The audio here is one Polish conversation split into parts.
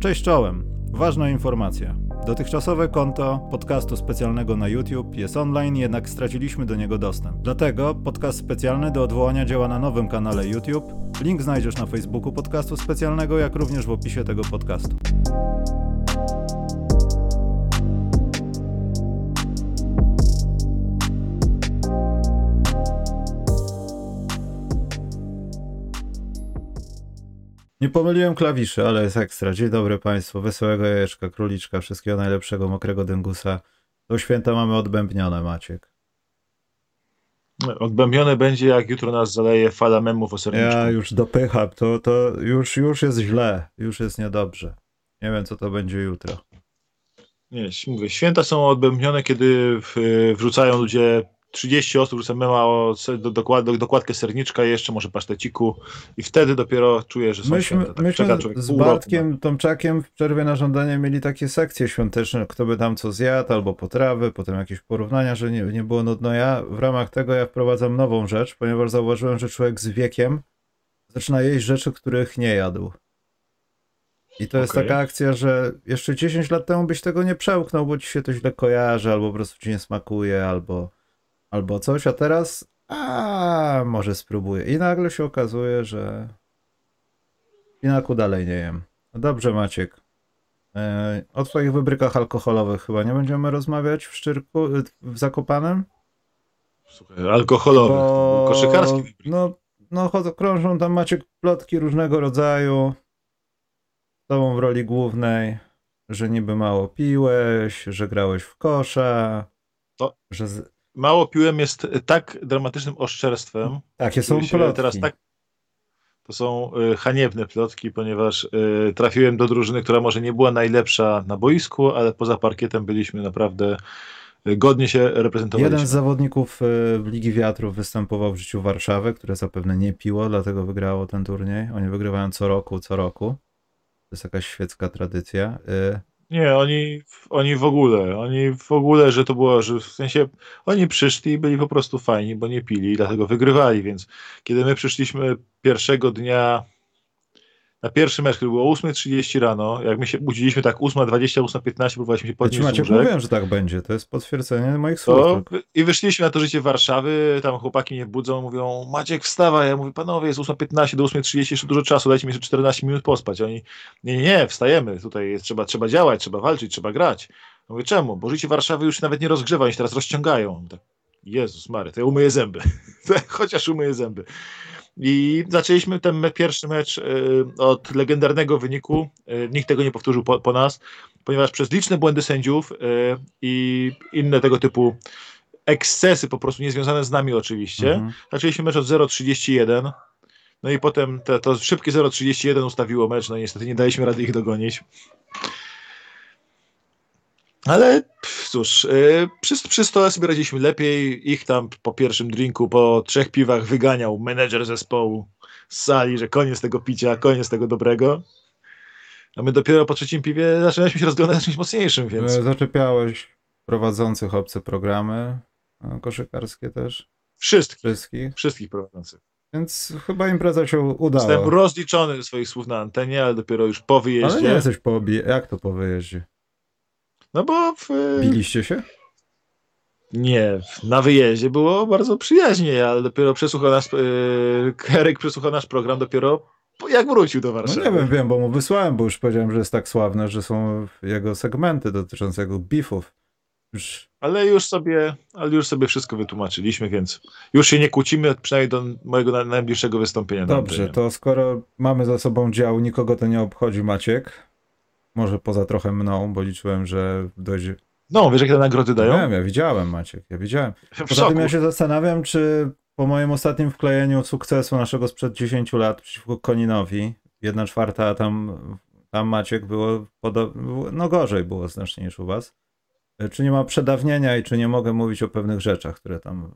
Cześć czołem. Ważna informacja. Dotychczasowe konto podcastu specjalnego na YouTube jest online, jednak straciliśmy do niego dostęp. Dlatego podcast specjalny do odwołania działa na nowym kanale YouTube. Link znajdziesz na Facebooku podcastu specjalnego, jak również w opisie tego podcastu. Nie pomyliłem klawiszy, ale jest ekstra. Dzień dobry Państwu, wesołego jajeczka, króliczka, wszystkiego najlepszego, mokrego dyngusa. To święta mamy odbębnione, Maciek. Odbębnione będzie, jak jutro nas zaleje fala memów o serniczku. Ja już dopycham, to, to już, już jest źle, już jest niedobrze. Nie wiem, co to będzie jutro. Nie, mówię, święta są odbębnione, kiedy wrzucają ludzie 30 osób rzucę mema o do, dokład, do, dokładkę serniczka jeszcze, może paszteciku i wtedy dopiero czuję, że są myśmy, święta. Tak myśmy z Bartkiem Tomczakiem w przerwie na żądanie mieli takie sekcje świąteczne, kto by tam co zjadł, albo potrawy, potem jakieś porównania, że nie, nie było nudno. Ja w ramach tego ja wprowadzam nową rzecz, ponieważ zauważyłem, że człowiek z wiekiem zaczyna jeść rzeczy, których nie jadł. I to jest okay. taka akcja, że jeszcze 10 lat temu byś tego nie przełknął, bo ci się to źle kojarzy, albo po prostu ci nie smakuje, albo albo coś, a teraz a może spróbuję. I nagle się okazuje, że inaku dalej nie jem. Dobrze, Maciek. E, o twoich wybrykach alkoholowych chyba nie będziemy rozmawiać w Szczyrku, w Zakopanem? Słuchaj, alkoholowych, Bo... koszykarski No, no krążą tam Maciek plotki różnego rodzaju z tobą w roli głównej, że niby mało piłeś, że grałeś w kosza, to... że mało piłem jest tak dramatycznym oszczerstwem. Takie są plotki. Teraz tak, to są y, haniebne plotki, ponieważ y, trafiłem do drużyny, która może nie była najlepsza na boisku, ale poza parkietem byliśmy naprawdę y, godnie się reprezentowali. Jeden z zawodników Ligi Wiatrów występował w życiu Warszawy, które zapewne nie piło, dlatego wygrało ten turniej. Oni wygrywają co roku, co roku. To jest jakaś świecka tradycja. Nie, oni, oni w ogóle, oni w ogóle, że to było, że w sensie oni przyszli i byli po prostu fajni, bo nie pili i dlatego wygrywali, więc kiedy my przyszliśmy pierwszego dnia na pierwszy mecz, który było 8.30 rano, jak my się budziliśmy tak 8.20, 8.15, próbowaliśmy się podnieść ja ci mówiłem, że tak będzie, to jest potwierdzenie moich słów. To, I wyszliśmy na to życie Warszawy, tam chłopaki mnie budzą, mówią Maciek wstawa, ja mówię, panowie jest 8.15 do 8.30, jeszcze dużo czasu, dajcie mi jeszcze 14 minut pospać. Oni, nie, nie, nie, wstajemy, tutaj jest, trzeba, trzeba działać, trzeba walczyć, trzeba grać. Ja mówię, czemu? Bo życie Warszawy już nawet nie rozgrzewa, oni się teraz rozciągają. Tak, Jezus Mary, to ja umyję zęby. Chociaż umyję zęby. I zaczęliśmy ten pierwszy mecz y, od legendarnego wyniku. Y, nikt tego nie powtórzył po, po nas, ponieważ przez liczne błędy sędziów y, i inne tego typu ekscesy, po prostu niezwiązane z nami oczywiście, mhm. zaczęliśmy mecz od 0,31. No i potem te, to szybkie 0,31 ustawiło mecz, no niestety nie daliśmy rady ich dogonić. Ale cóż, yy, przy, przy stole sobie radziliśmy lepiej. Ich tam po pierwszym drinku, po trzech piwach wyganiał menedżer zespołu z sali, że koniec tego picia, koniec tego dobrego. A my dopiero po trzecim piwie zaczynaliśmy się rozglądać czymś mocniejszym, więc... E, zaczepiałeś prowadzących obce programy e, koszykarskie też? Wszystkich. Wszystkich? Wszystkich prowadzących. Więc chyba impreza się udała. Jestem rozliczony ze swoich słów na antenie, ale dopiero już po wyjeździe. Ale nie jesteś po... Jak to po wyjeździe? No bo... W... Biliście się? Nie, na wyjeździe było bardzo przyjaźnie, ale dopiero przesłuchał nasz, yy, Kerek przesłuchał nasz program dopiero jak wrócił do Warszawy. No nie wiem, wiem, bo mu wysłałem, bo już powiedziałem, że jest tak sławne, że są jego segmenty dotyczące jego beefów. Już... Ale już sobie, ale już sobie wszystko wytłumaczyliśmy, więc już się nie kłócimy, przynajmniej do mojego najbliższego wystąpienia. Dobrze, to skoro mamy za sobą dział, nikogo to nie obchodzi Maciek, może poza trochę mną, bo liczyłem, że dojdzie. No, wiesz, jakie te nagrody dają? Wiem, ja widziałem, Maciek, ja widziałem. Poza tym ja się zastanawiam, czy po moim ostatnim wklejeniu sukcesu naszego sprzed 10 lat przeciwko Koninowi, jedna czwarta, a tam, tam Maciek było, no gorzej było znacznie niż u was. Czy nie ma przedawnienia i czy nie mogę mówić o pewnych rzeczach, które tam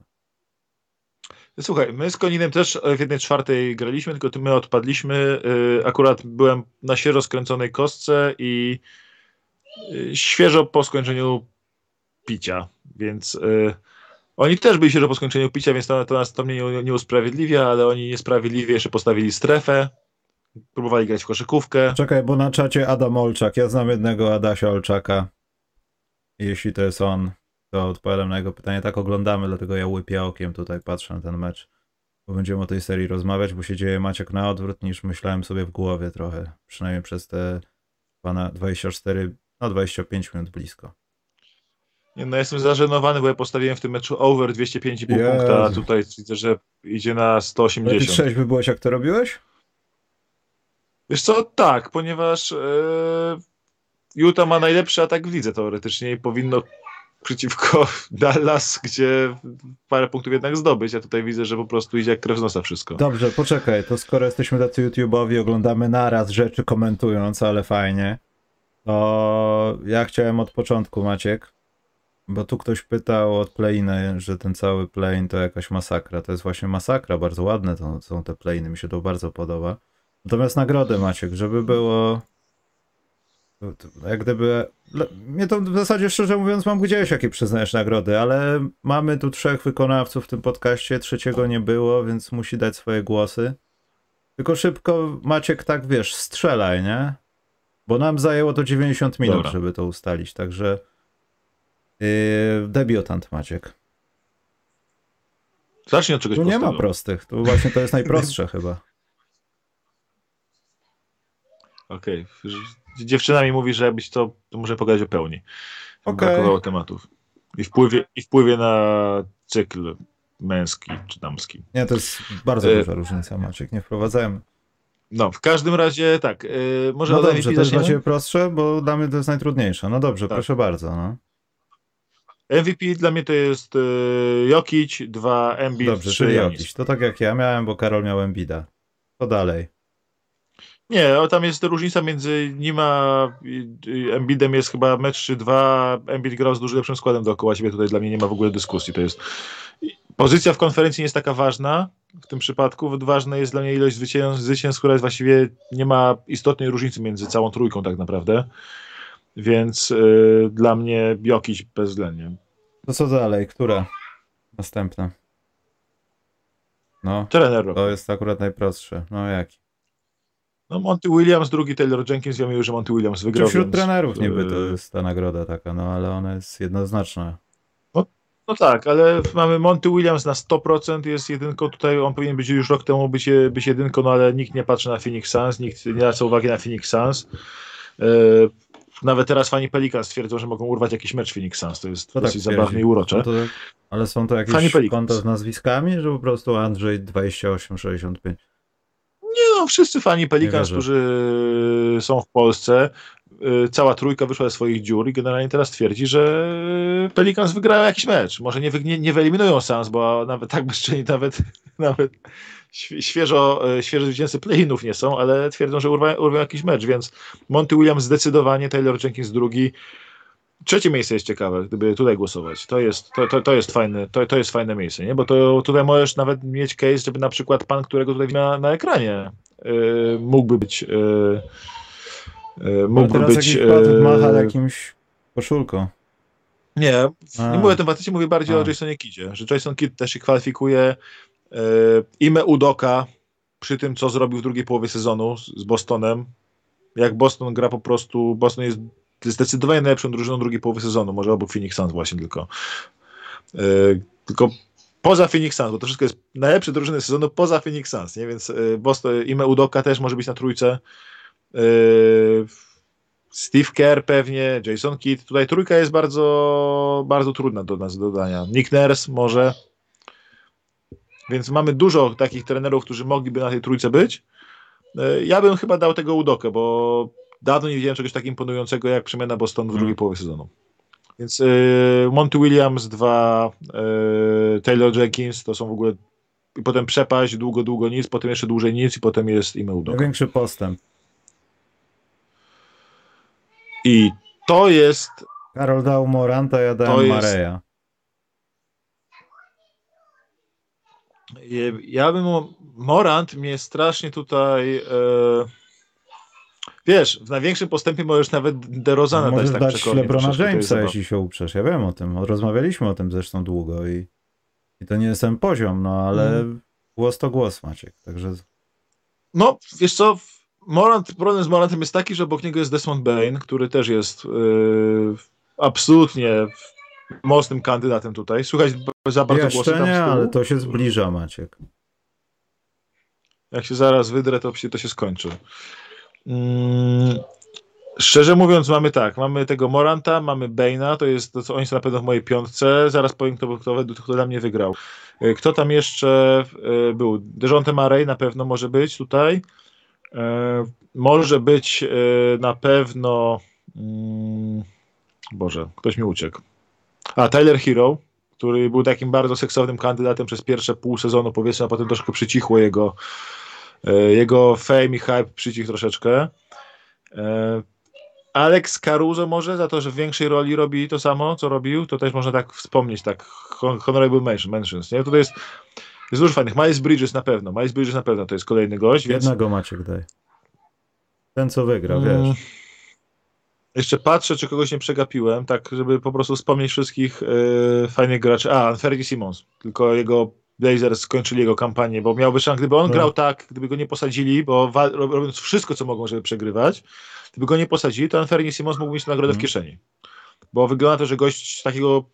Słuchaj, my z Koninem też w jednej czwartej graliśmy, tylko my odpadliśmy. Y, akurat byłem na świeżo skręconej kostce i y, świeżo po skończeniu picia, więc y, oni też byli świeżo po skończeniu picia, więc to, to nas to mnie nie, nie usprawiedliwia, ale oni niesprawiedliwie jeszcze postawili strefę próbowali grać w koszykówkę. Czekaj, bo na czacie Adam Olczak. Ja znam jednego Adasia Olczaka. Jeśli to jest on, to odpowiadam na jego pytanie. Tak oglądamy, dlatego ja łypię okiem tutaj, patrzę na ten mecz. Bo będziemy o tej serii rozmawiać, bo się dzieje Maciek na odwrót niż myślałem sobie w głowie trochę. Przynajmniej przez te pana 24, no 25 minut blisko. Nie, no jestem zażenowany, bo ja postawiłem w tym meczu over 205,5 punkta, a tutaj widzę, że idzie na 180. Lepiej trzeźwy byłeś, jak to robiłeś? Wiesz co, tak, ponieważ e, Utah ma najlepszy atak w lidze teoretycznie i powinno przeciwko Dallas, gdzie parę punktów jednak zdobyć, a tutaj widzę, że po prostu idzie jak krew z nosa wszystko. Dobrze, poczekaj, to skoro jesteśmy tacy YouTube'owi, oglądamy naraz rzeczy komentując, ale fajnie, to ja chciałem od początku, Maciek, bo tu ktoś pytał od playiny, że ten cały plane to jakaś masakra. To jest właśnie masakra, bardzo ładne to są te playny, mi się to bardzo podoba. Natomiast nagrody, Maciek, żeby było jak gdyby. Mnie to w zasadzie szczerze mówiąc mam gdzieś jakie przyznajesz nagrody, ale mamy tu trzech wykonawców w tym podcaście, trzeciego nie było, więc musi dać swoje głosy. Tylko szybko Maciek tak wiesz, strzelaj, nie? Bo nam zajęło to 90 minut, Dobra. żeby to ustalić, także yy, debiutant Maciek. Zacznij od czegoś Tu nie ma prostych, tu właśnie to jest najprostsze chyba. Okej. Okay. Dziewczyna mi mówi, że być to, to muszę pogadać o pełni. Okay. Brakowało tematów. I wpływie, I wpływie na cykl męski czy damski. Nie, to jest bardzo e... duża różnica, Maciek. Nie wprowadzałem. No, w każdym razie tak. Yy, może no dobrze, to jest dla Ciebie prostsze, bo dla mnie to jest najtrudniejsze. No dobrze, tak. proszę bardzo. No. MVP dla mnie to jest yy, Jokic, 2 Embiid, Dobrze, 3 czyli Jokic. To tak jak ja miałem, bo Karol miał Embida. To dalej. Nie, o, tam jest różnica między nim a Embidem jest chyba mecz czy dwa. Embid grał z dużo lepszym składem dookoła siebie. Tutaj dla mnie nie ma w ogóle dyskusji. To jest pozycja w konferencji nie jest taka ważna w tym przypadku. Ważna jest dla mnie ilość zwycięstw, która jest właściwie nie ma istotnej różnicy między całą trójką tak naprawdę. Więc yy, dla mnie Jokiś bezwzględnie. To co dalej? Która? Następna. No. Trener. To jest akurat najprostsze. No jaki? No Monty Williams, drugi Taylor Jenkins, wiemy już, że Monty Williams wygrał. Wśród więc... trenerów niby to jest ta nagroda taka, no ale ona jest jednoznaczna. No, no tak, ale mamy Monty Williams na 100%, jest jedynką, tutaj on powinien być już rok temu być, być jedynką, no ale nikt nie patrzy na Phoenix Suns, nikt nie zwraca uwagi na Phoenix Suns. E, nawet teraz fani Pelikan stwierdzą, że mogą urwać jakiś mecz Phoenix Suns, to jest to dosyć tak, zabawne i urocze. to, ale są to jakieś konta z nazwiskami, że po prostu Andrzej 2865? Nie no, wszyscy fani Pelicans, którzy są w Polsce, y, cała trójka wyszła ze swoich dziur i generalnie teraz twierdzi, że Pelicans wygrają jakiś mecz. Może nie, nie, nie wyeliminują Sans, bo nawet tak bezczelni nawet, nawet świeżo, y, świeżo zwycięzcy play-inów nie są, ale twierdzą, że urwają, urwają jakiś mecz, więc Monty Williams zdecydowanie, Taylor Jenkins drugi, Trzecie miejsce jest ciekawe, gdyby tutaj głosować. To jest, to, to, to jest, fajne, to, to jest fajne miejsce, nie? bo to tutaj możesz nawet mieć case, żeby na przykład pan, którego tutaj na, na ekranie yy, mógłby być yy, yy, mógłby teraz być... Jakiś macha jakimś koszulką. Nie, A. nie mówię o tym faktycznie, mówię bardziej A. o Jasonie Kidzie, że Jason Kidd też się kwalifikuje yy, Ime Udoka przy tym, co zrobił w drugiej połowie sezonu z, z Bostonem. Jak Boston gra po prostu, Boston jest zdecydowanie najlepszą drużyną drugiej połowy sezonu, może obok Phoenix Suns właśnie tylko. Yy, tylko poza Phoenix Suns, bo to wszystko jest najlepsze drużyny sezonu poza Phoenix Suns, nie? Więc yy, Boston, Ime Udoka też może być na trójce. Yy, Steve Kerr pewnie, Jason Kidd. Tutaj trójka jest bardzo, bardzo trudna do nas dodania. Nick Nurse może. Więc mamy dużo takich trenerów, którzy mogliby na tej trójce być. Ja bym chyba dał tego Udokę, bo Dawno nie widziałem czegoś tak imponującego jak przemiana Bostonu w drugiej mm. połowie sezonu. Więc y, Monty Williams, dwa y, Taylor Jenkins, to są w ogóle i potem przepaść, długo, długo nic, potem jeszcze dłużej nic i potem jest Ime Udoka. Największy postęp. I to jest... Karol dał Moranta, ja dałem Mareja. Ja bym... Morant mnie strasznie tutaj... E, Wiesz, w największym postępie możesz nawet DeRozana no, dać tak dać LeBrona Jamesa, jeśli się uprzesz. Ja wiem o tym. Rozmawialiśmy o tym zresztą długo i, i to nie jest ten poziom, no ale mm. głos to głos, Maciek. Także... No, wiesz co, Morant, problem z Morantem jest taki, że obok niego jest Desmond Bain, który też jest yy, absolutnie mocnym kandydatem tutaj. Słuchaj za bardzo Jeszcze głosy tam nie, ale to się zbliża, Maciek. Jak się zaraz wydrę, to się, to się skończy. Mm, szczerze mówiąc, mamy tak, mamy tego Moranta, mamy Baina, to jest to, co oni są na pewno w mojej piątce. Zaraz powiem, kto, kto, kto dla mnie wygrał. Y, Kto tam jeszcze y, był? Dejonte Murray na pewno może być tutaj. Y, Może być na pewno. mm, Boże, ktoś mi uciekł. A, Tyler Hero, który był takim bardzo seksownym kandydatem przez pierwsze pół sezonu, powiedzmy, a potem troszkę przycichło jego, e, jego fame i hype przycichł troszeczkę. E, Alex Caruso może za to, że w większej roli robi to samo, co robił, to też można tak wspomnieć, tak hon- honorable mention- mentions, nie? Tutaj jest, jest dużo fajnych. Miles Bridges na pewno, Miles Bridges na pewno to jest kolejny gość, więc Jednego Maciek daj. Ten, co wygrał, Mm, wiesz. Jeszcze patrzę, czy kogoś nie przegapiłem, tak, żeby po prostu wspomnieć wszystkich e, fajnych graczy. A, Anferdi Simons, tylko jego Blazers skończyli jego kampanię, bo miałby szansę, gdyby on No. grał tak, gdyby go nie posadzili, bo robiąc wszystko, co mogą, żeby przegrywać, gdyby go nie posadzili, to Anferdi Simons mógł mieć nagrodę w Mhm. kieszeni. Bo wygląda to, że gość takiego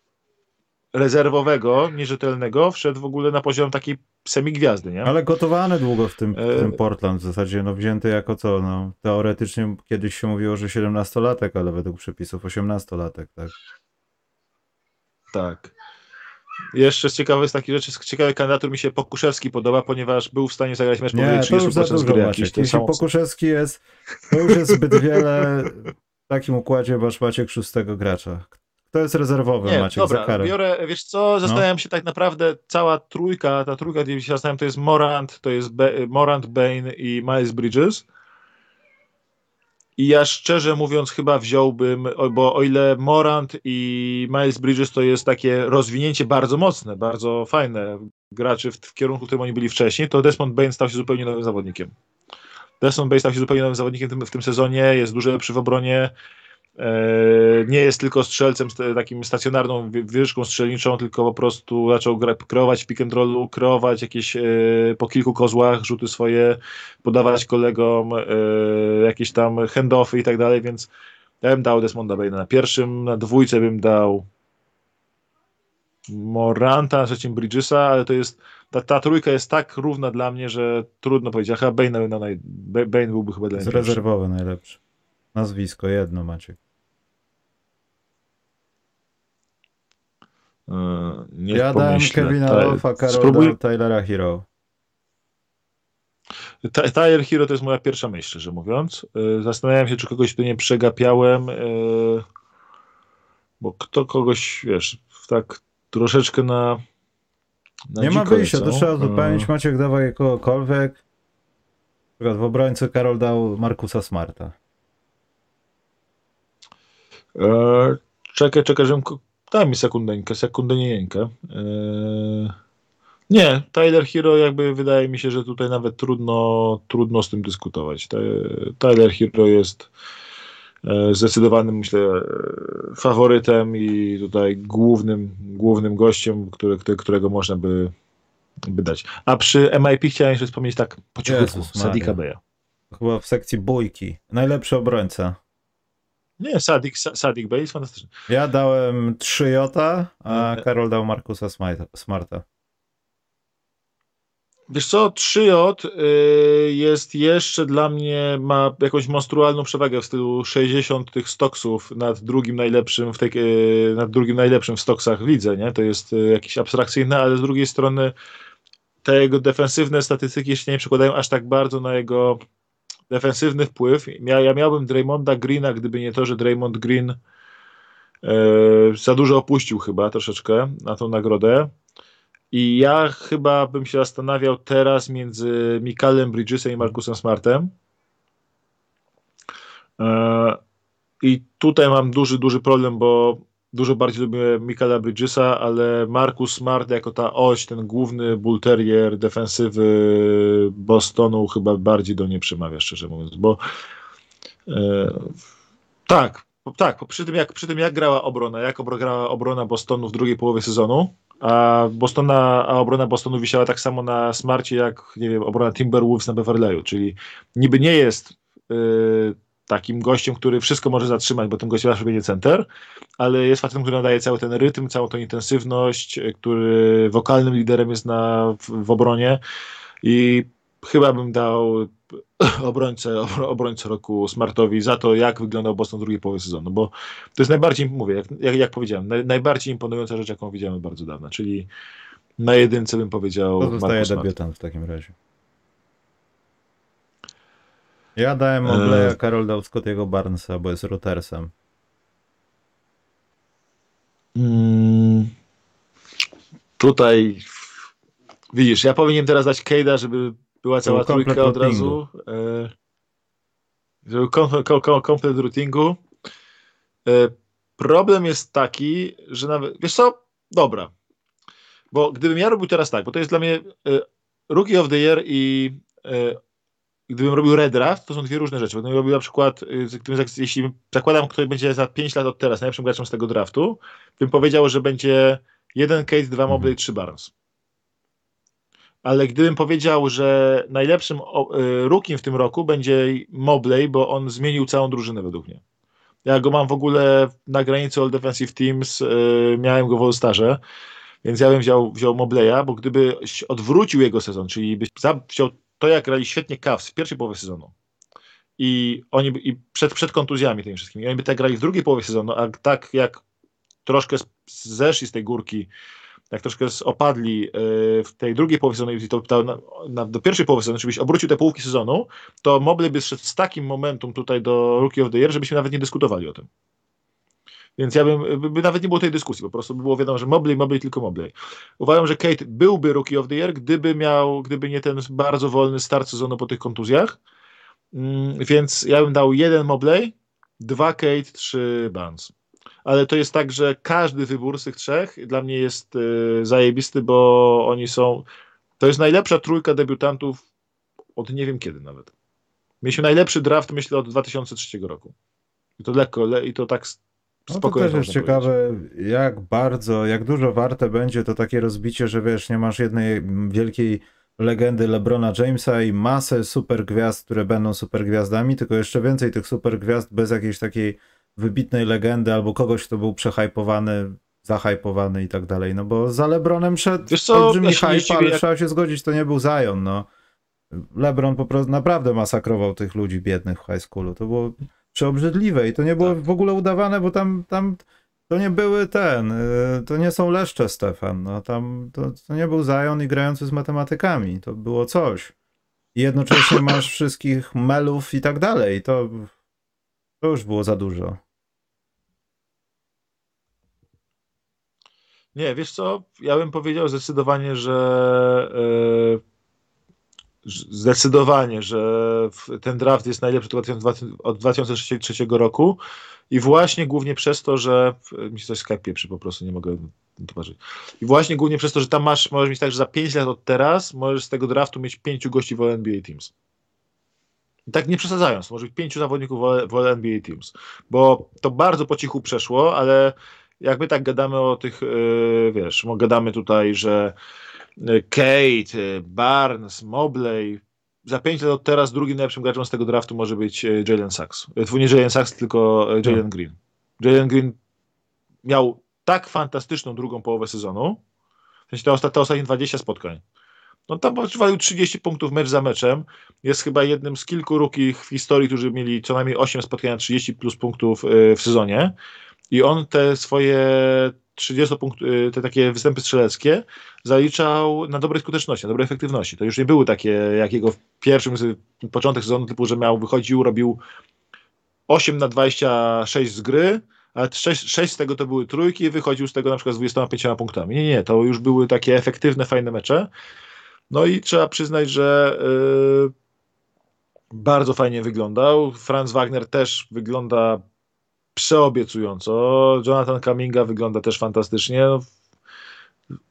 rezerwowego, nierzetelnego, wszedł w ogóle na poziom takiej semigwiazdy, nie? Ale gotowany długo w tym, w E- tym Portland w zasadzie, no wzięty jako co, no teoretycznie kiedyś się mówiło, że 17-latek, ale według przepisów 18-latek, tak? Tak. Jeszcze z ciekawych takich rzeczy, z ciekawych kandydatur mi się Pokuszewski podoba, ponieważ był w stanie zagrać mecz powyżej to już za 30% z dużo gry jakiś. To Jeśli samo... Pokuszewski jest, to już jest zbyt wiele w takim układzie, masz Maciek szóstego gracza. Kto jest rezerwowy Nie, Maciek za dobra, karę? biorę, wiesz co, zastanawiam się tak naprawdę, cała trójka, ta trójka, gdzie się zastanawiam, to jest Morant, to jest Be Morant, Bane i Miles Bridges. I ja szczerze mówiąc chyba wziąłbym, bo o ile Morant i Miles Bridges to jest takie rozwinięcie bardzo mocne, bardzo fajne graczy w, w kierunku, w którym oni byli wcześniej, to Desmond Bain stał się zupełnie nowym zawodnikiem. Desmond Bain stał się zupełnie nowym zawodnikiem w tym, w tym sezonie, jest duży lepszy w obronie, nie jest tylko strzelcem z takim stacjonarną wi- wieżyczką strzelniczą, tylko po prostu zaczął kreować pick and rollu, kreować jakieś e, po kilku kozłach rzuty swoje, podawać kolegom e, jakieś tam handoffy i tak dalej, więc ja bym dał Desmonda Baina na pierwszym, na dwójce bym dał Moranta, na trzecim Bridgesa, ale to jest ta, ta trójka jest tak równa dla mnie, że trudno powiedzieć. A chyba Bane, Bane byłby chyba dla mnie pierwszy. rezerwowy najlepszy. Nazwisko, jedno Maciek. Yy, Niech Ja dałem. Kevina Ta- Love, a Karol dał Taylora Hero. Tyler Hero to jest moja pierwsza myśl, szczerze mówiąc. Yy, Zastanawiam się, czy kogoś tu nie przegapiałem, yy, bo kto kogoś, wiesz, tak troszeczkę na, na Nie ma wyjścia, to trzeba Yy, zupełnić. Maciek dawaj kogokolwiek. Na przykład w obrońcy Karol dał Markusa Smarta. E, czekaj, czekaj, żebym... Daj mi sekundeńkę, sekundenieńkę. E, nie, Tyler Hero jakby wydaje mi się, że tutaj nawet trudno, trudno z tym dyskutować. Te, Tyler Hero jest e, zdecydowanym, myślę, e, faworytem i tutaj głównym, głównym gościem, który, którego można by, by dać. A przy MIP chciałem jeszcze wspomnieć tak po cichutku, Sadika. Beya. Chyba w sekcji bójki. Najlepszy obrońca. Nie, Sadik, Sa- Sadik Bey jest fantastyczny. Ja dałem 3 Jota, a Nie. Karol dał Markusa Smarta. Wiesz co, 3J y, jest jeszcze dla mnie, ma jakąś monstrualną przewagę w stylu 60 tych stoksów nad drugim najlepszym w tej, y, nad drugim najlepszym w stoksach w lidze, nie? To jest y, jakieś abstrakcyjne, ale z drugiej strony te jego defensywne statystyki jeszcze nie przekładają aż tak bardzo na jego defensywny wpływ. Mia, ja miałbym Draymonda Greena, gdyby nie to, że Draymond Green y, za dużo opuścił chyba troszeczkę na tą nagrodę. I ja chyba bym się zastanawiał teraz między Mikalem Bridgesem i Markusem Smartem. E, I tutaj mam duży, duży problem, bo dużo bardziej lubię Mikala Bridgesa, ale Markus Smart jako ta oś, ten główny bull terrier defensywy Bostonu chyba bardziej do niej przemawia, szczerze mówiąc, bo e, tak, tak, przy tym, jak, przy tym jak grała obrona, jak grała obrona Bostonu w drugiej połowie sezonu, a, Bostona, a obrona Bostonu wisiała tak samo na smarcie, jak nie wiem, obrona Timberwolves na Beverleyu, czyli niby nie jest yy, takim gościem, który wszystko może zatrzymać, bo tym gościem zawsze będzie center, ale jest facetem, który nadaje cały ten rytm, całą tą intensywność, który wokalnym liderem jest na, w, w obronie i chyba bym dał obrońcę, obrońcę roku Smartowi za to, jak wyglądał Boston w drugiej połowie sezonu, bo to jest najbardziej, mówię, jak, jak, jak powiedziałem, naj, najbardziej imponująca rzecz, jaką widziałem bardzo dawno, czyli na jedynce bym powiedział To zostaje debiutant w takim razie. Ja dałem Obleya, e... Karol dał Scottiego Barnesa, bo jest Routersem. Mm, tutaj widzisz, ja powinienem teraz dać Kejda, żeby była cała trójka od razu. E, żeby komplet routingu. E, problem jest taki, że nawet, wiesz co, dobra, bo gdybym ja robił teraz tak, bo to jest dla mnie e, Rookie of the Year i e, gdybym robił redraft, to są dwie różne rzeczy. Gdybym robił na przykład, y, jeśli zakładam, kto będzie za 5 lat od teraz najlepszym graczem z tego draftu, bym powiedział, że będzie jeden Case, dwa Mobley, mhm. trzy Barnes. Ale gdybym powiedział, że najlepszym y, rookiem w tym roku będzie Mobley, bo on zmienił całą drużynę według mnie. Ja go mam w ogóle na granicy All Defensive Teams, y, miałem go w All-Starze, więc ja bym wziął, wziął Mobleya, bo gdyby odwrócił jego sezon, czyli byś wziął to, jak grali świetnie Cavs w pierwszej połowie sezonu i oni i przed, przed kontuzjami tymi wszystkimi, oni by tak grali w drugiej połowie sezonu, a tak jak troszkę zeszli z tej górki, jak troszkę opadli e, w tej drugiej połowie sezonu i to, na, na, do pierwszej połowy sezonu, żebyś obrócił te połówki sezonu, to Mobley by szedł z takim momentum tutaj do Rookie of the Year, żebyśmy nawet nie dyskutowali o tym. Więc ja bym, by, by nawet nie było tej dyskusji, po prostu by było wiadomo, że Mobley, Mobley, tylko Mobley. Uważam, że Kate byłby Rookie of the Year, gdyby miał, gdyby nie ten bardzo wolny start sezonu po tych kontuzjach. Mm, więc ja bym dał jeden Mobley, dwa Kate, trzy Barnes. Ale to jest tak, że każdy wybór z tych trzech dla mnie jest y, zajebisty, bo oni są. To jest najlepsza trójka debiutantów od nie wiem kiedy nawet. Mieliśmy najlepszy draft, myślę, od 2003 roku. I to lekko, le, i to tak no to też jest ciekawe, jak bardzo, jak dużo warte będzie to takie rozbicie, że wiesz, nie masz jednej wielkiej legendy LeBrona Jamesa i masę super gwiazd, które będą super gwiazdami, tylko jeszcze więcej tych super gwiazd bez jakiejś takiej wybitnej legendy albo kogoś, kto był przehypowany, zahypowany i tak dalej. No bo za LeBronem szedł Wiesz co, olbrzymi ja hype, ale jak... trzeba się zgodzić, to nie był Zion, no. LeBron po prostu naprawdę masakrował tych ludzi biednych w high schoolu. To było przeobrzydliwe i to nie było tak. w ogóle udawane, bo tam, tam to nie były ten, y, to nie są leszcze Stefan, no tam to, to nie był Zion i grający z matematykami, to było coś. I jednocześnie masz wszystkich melów i tak dalej, to, to już było za dużo. Nie, wiesz co, ja bym powiedział zdecydowanie, że yy zdecydowanie, że ten draft jest najlepszy od 2003 roku i właśnie głównie przez to, że mi się coś Skype pieprzy, po prostu nie mogę zobaczyć. I właśnie głównie przez to, że tam masz, możesz mieć tak, że za 5 lat od teraz możesz z tego draftu mieć 5 gości w NBA Teams. I tak nie przesadzając, może być 5 zawodników w NBA Teams, bo to bardzo po cichu przeszło, ale jak my tak gadamy o tych, yy, wiesz, gadamy tutaj, że Kate, Barnes, Mobley. Za 5 lat od teraz drugim najlepszym graczem z tego draftu może być e, Jalen Sachs. E, twój nie Jalen Sachs, tylko e, Jalen Green. Jalen Green miał tak fantastyczną drugą połowę sezonu, w sensie te, te ostatnie 20 spotkań. No tam walił 30 punktów mecz za meczem. Jest chyba jednym z kilku rukich w historii, którzy mieli co najmniej 8 spotkań 30 plus punktów w sezonie. I on te swoje 30 punkt, y, te takie występy strzeleckie zaliczał na dobrej skuteczności, na dobrej efektywności. To już nie były takie jak jego w pierwszym początek sezonu, typu, że miał, wychodził, robił 8 na 26 z gry, ale 6, 6 z tego to były trójki i wychodził z tego na przykład z 25 punktami. Nie, nie, to już były takie efektywne, fajne mecze. No i trzeba przyznać, że yy, bardzo fajnie wyglądał. Franz Wagner też wygląda przeobiecująco. Jonathan Kaminga wygląda też fantastycznie. No,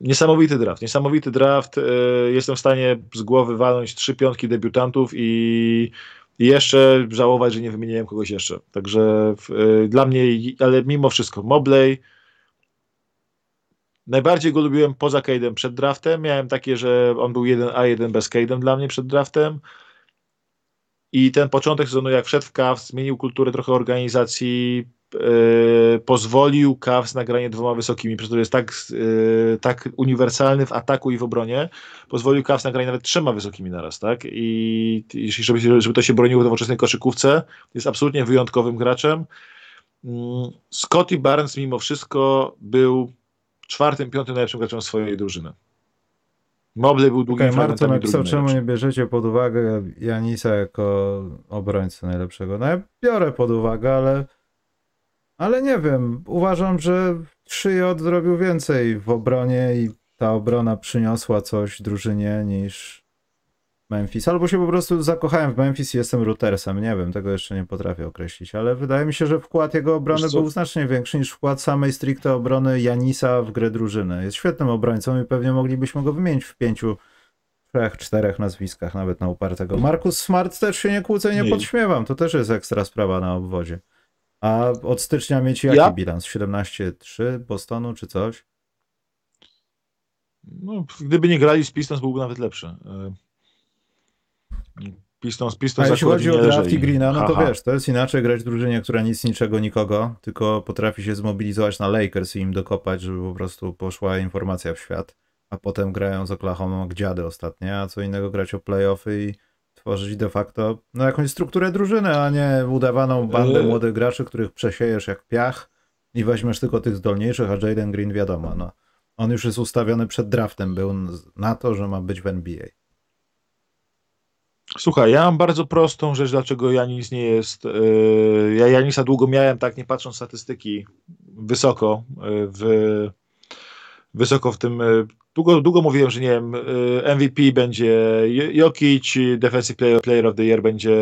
niesamowity draft, niesamowity draft. E, jestem w stanie z głowy walnąć trzy piątki debiutantów i, jeszcze żałować, że nie wymieniłem kogoś jeszcze. Także e, dla mnie, ale mimo wszystko, Mobley. Najbardziej go lubiłem poza Cade'em przed draftem. Miałem takie, że on był jeden a jeden bez Cade'em dla mnie przed draftem. I ten początek sezonu, jak wszedł w Cavs, zmienił kulturę trochę organizacji, yy, pozwolił Cavs na granie dwoma wysokimi, przez to jest tak, yy, tak uniwersalny w ataku i w obronie, pozwolił Cavs na granie nawet trzema wysokimi naraz, tak? I, i żeby, żeby to się broniło w nowoczesnej koszykówce, jest absolutnie wyjątkowym graczem. Yy, Scotty Barnes mimo wszystko był czwartym, piątym najlepszym graczem swojej drużyny. Mobley był długim okay, Marto napisał, czemu nie bierzecie pod uwagę Janisa jako obrońcę najlepszego. No ja biorę pod uwagę, ale ale nie wiem. Uważam, że 3J zrobił więcej w obronie i ta obrona przyniosła coś drużynie niż Memphis. Albo się po prostu zakochałem w Memphis i jestem routersem. Nie wiem, tego jeszcze nie potrafię określić, ale wydaje mi się, że wkład jego obrony był znacznie większy niż wkład samej stricte obrony Janisa w grę drużyny. Jest świetnym obrońcą i pewnie moglibyśmy go wymienić w pięciu, trzech, czterech nazwiskach, nawet na upartego. Markus Smart też się nie kłócę nie, nie podśmiewam. To też jest ekstra sprawa na obwodzie. A od stycznia mieć jaki ja? bilans? 17-3 Bostonu czy coś? No, gdyby nie grali z Pistons, byłby nawet lepszy. Pistons, Pistons A jeśli chodzi o draft i Greena, no to Aha. wiesz, to jest inaczej grać w drużynie, która nic, niczego, nikogo, tylko potrafi się zmobilizować na Lakers i im dokopać, żeby po prostu poszła informacja w świat, a potem grają z Oklahoma jak dziady ostatnie, a co innego grać o playoffy i tworzyć de facto no, jakąś strukturę drużyny, a nie udawaną bandę młodych graczy, których przesiejesz jak piach i weźmiesz tylko tych zdolniejszych, a Jaden Green wiadomo, no. On już jest ustawiony przed draftem, był na to, że ma być w NBA. Słuchaj, ja mam bardzo prostą rzecz, dlaczego Janis nie jest. Yy, ja Janisa długo miałem, tak nie patrząc statystyki, wysoko yy, w, wysoko w tym. Yy, długo, długo mówiłem, że nie wiem, MVP będzie Jokic, Defensive Player, Player of the Year będzie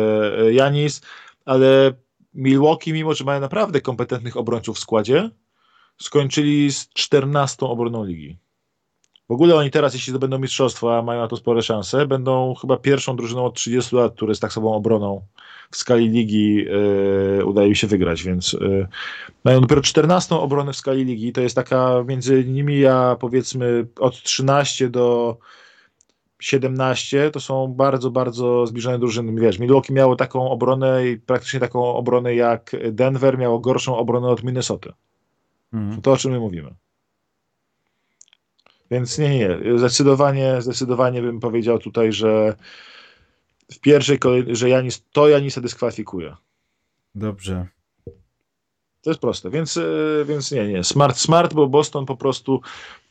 Janis, ale Milwaukee, mimo że mają naprawdę kompetentnych obrońców w składzie, skończyli z 14 obroną ligi. W ogóle oni teraz, jeśli zdobędą mistrzostwa, mają na to spore szanse, będą chyba pierwszą drużyną od 30 lat, które z tak sobą obroną w skali ligi yy, udaje mi się wygrać, więc yy, mają dopiero 14 obronę w skali ligi. To jest taka między nimi a powiedzmy od 13 do 17 to są bardzo, bardzo zbliżone drużyny. Wiesz, Milwaukee miało taką obronę i praktycznie taką obronę jak Denver miało gorszą obronę od Minnesota. Mhm. To o czym my mówimy. Więc nie, nie, zdecydowanie, zdecydowanie bym powiedział tutaj, że w pierwszej kolejności, że Janis, to Janisa dyskwalifikuje. Dobrze. To jest proste, więc, e, więc nie, nie. Smart, smart, bo Boston po prostu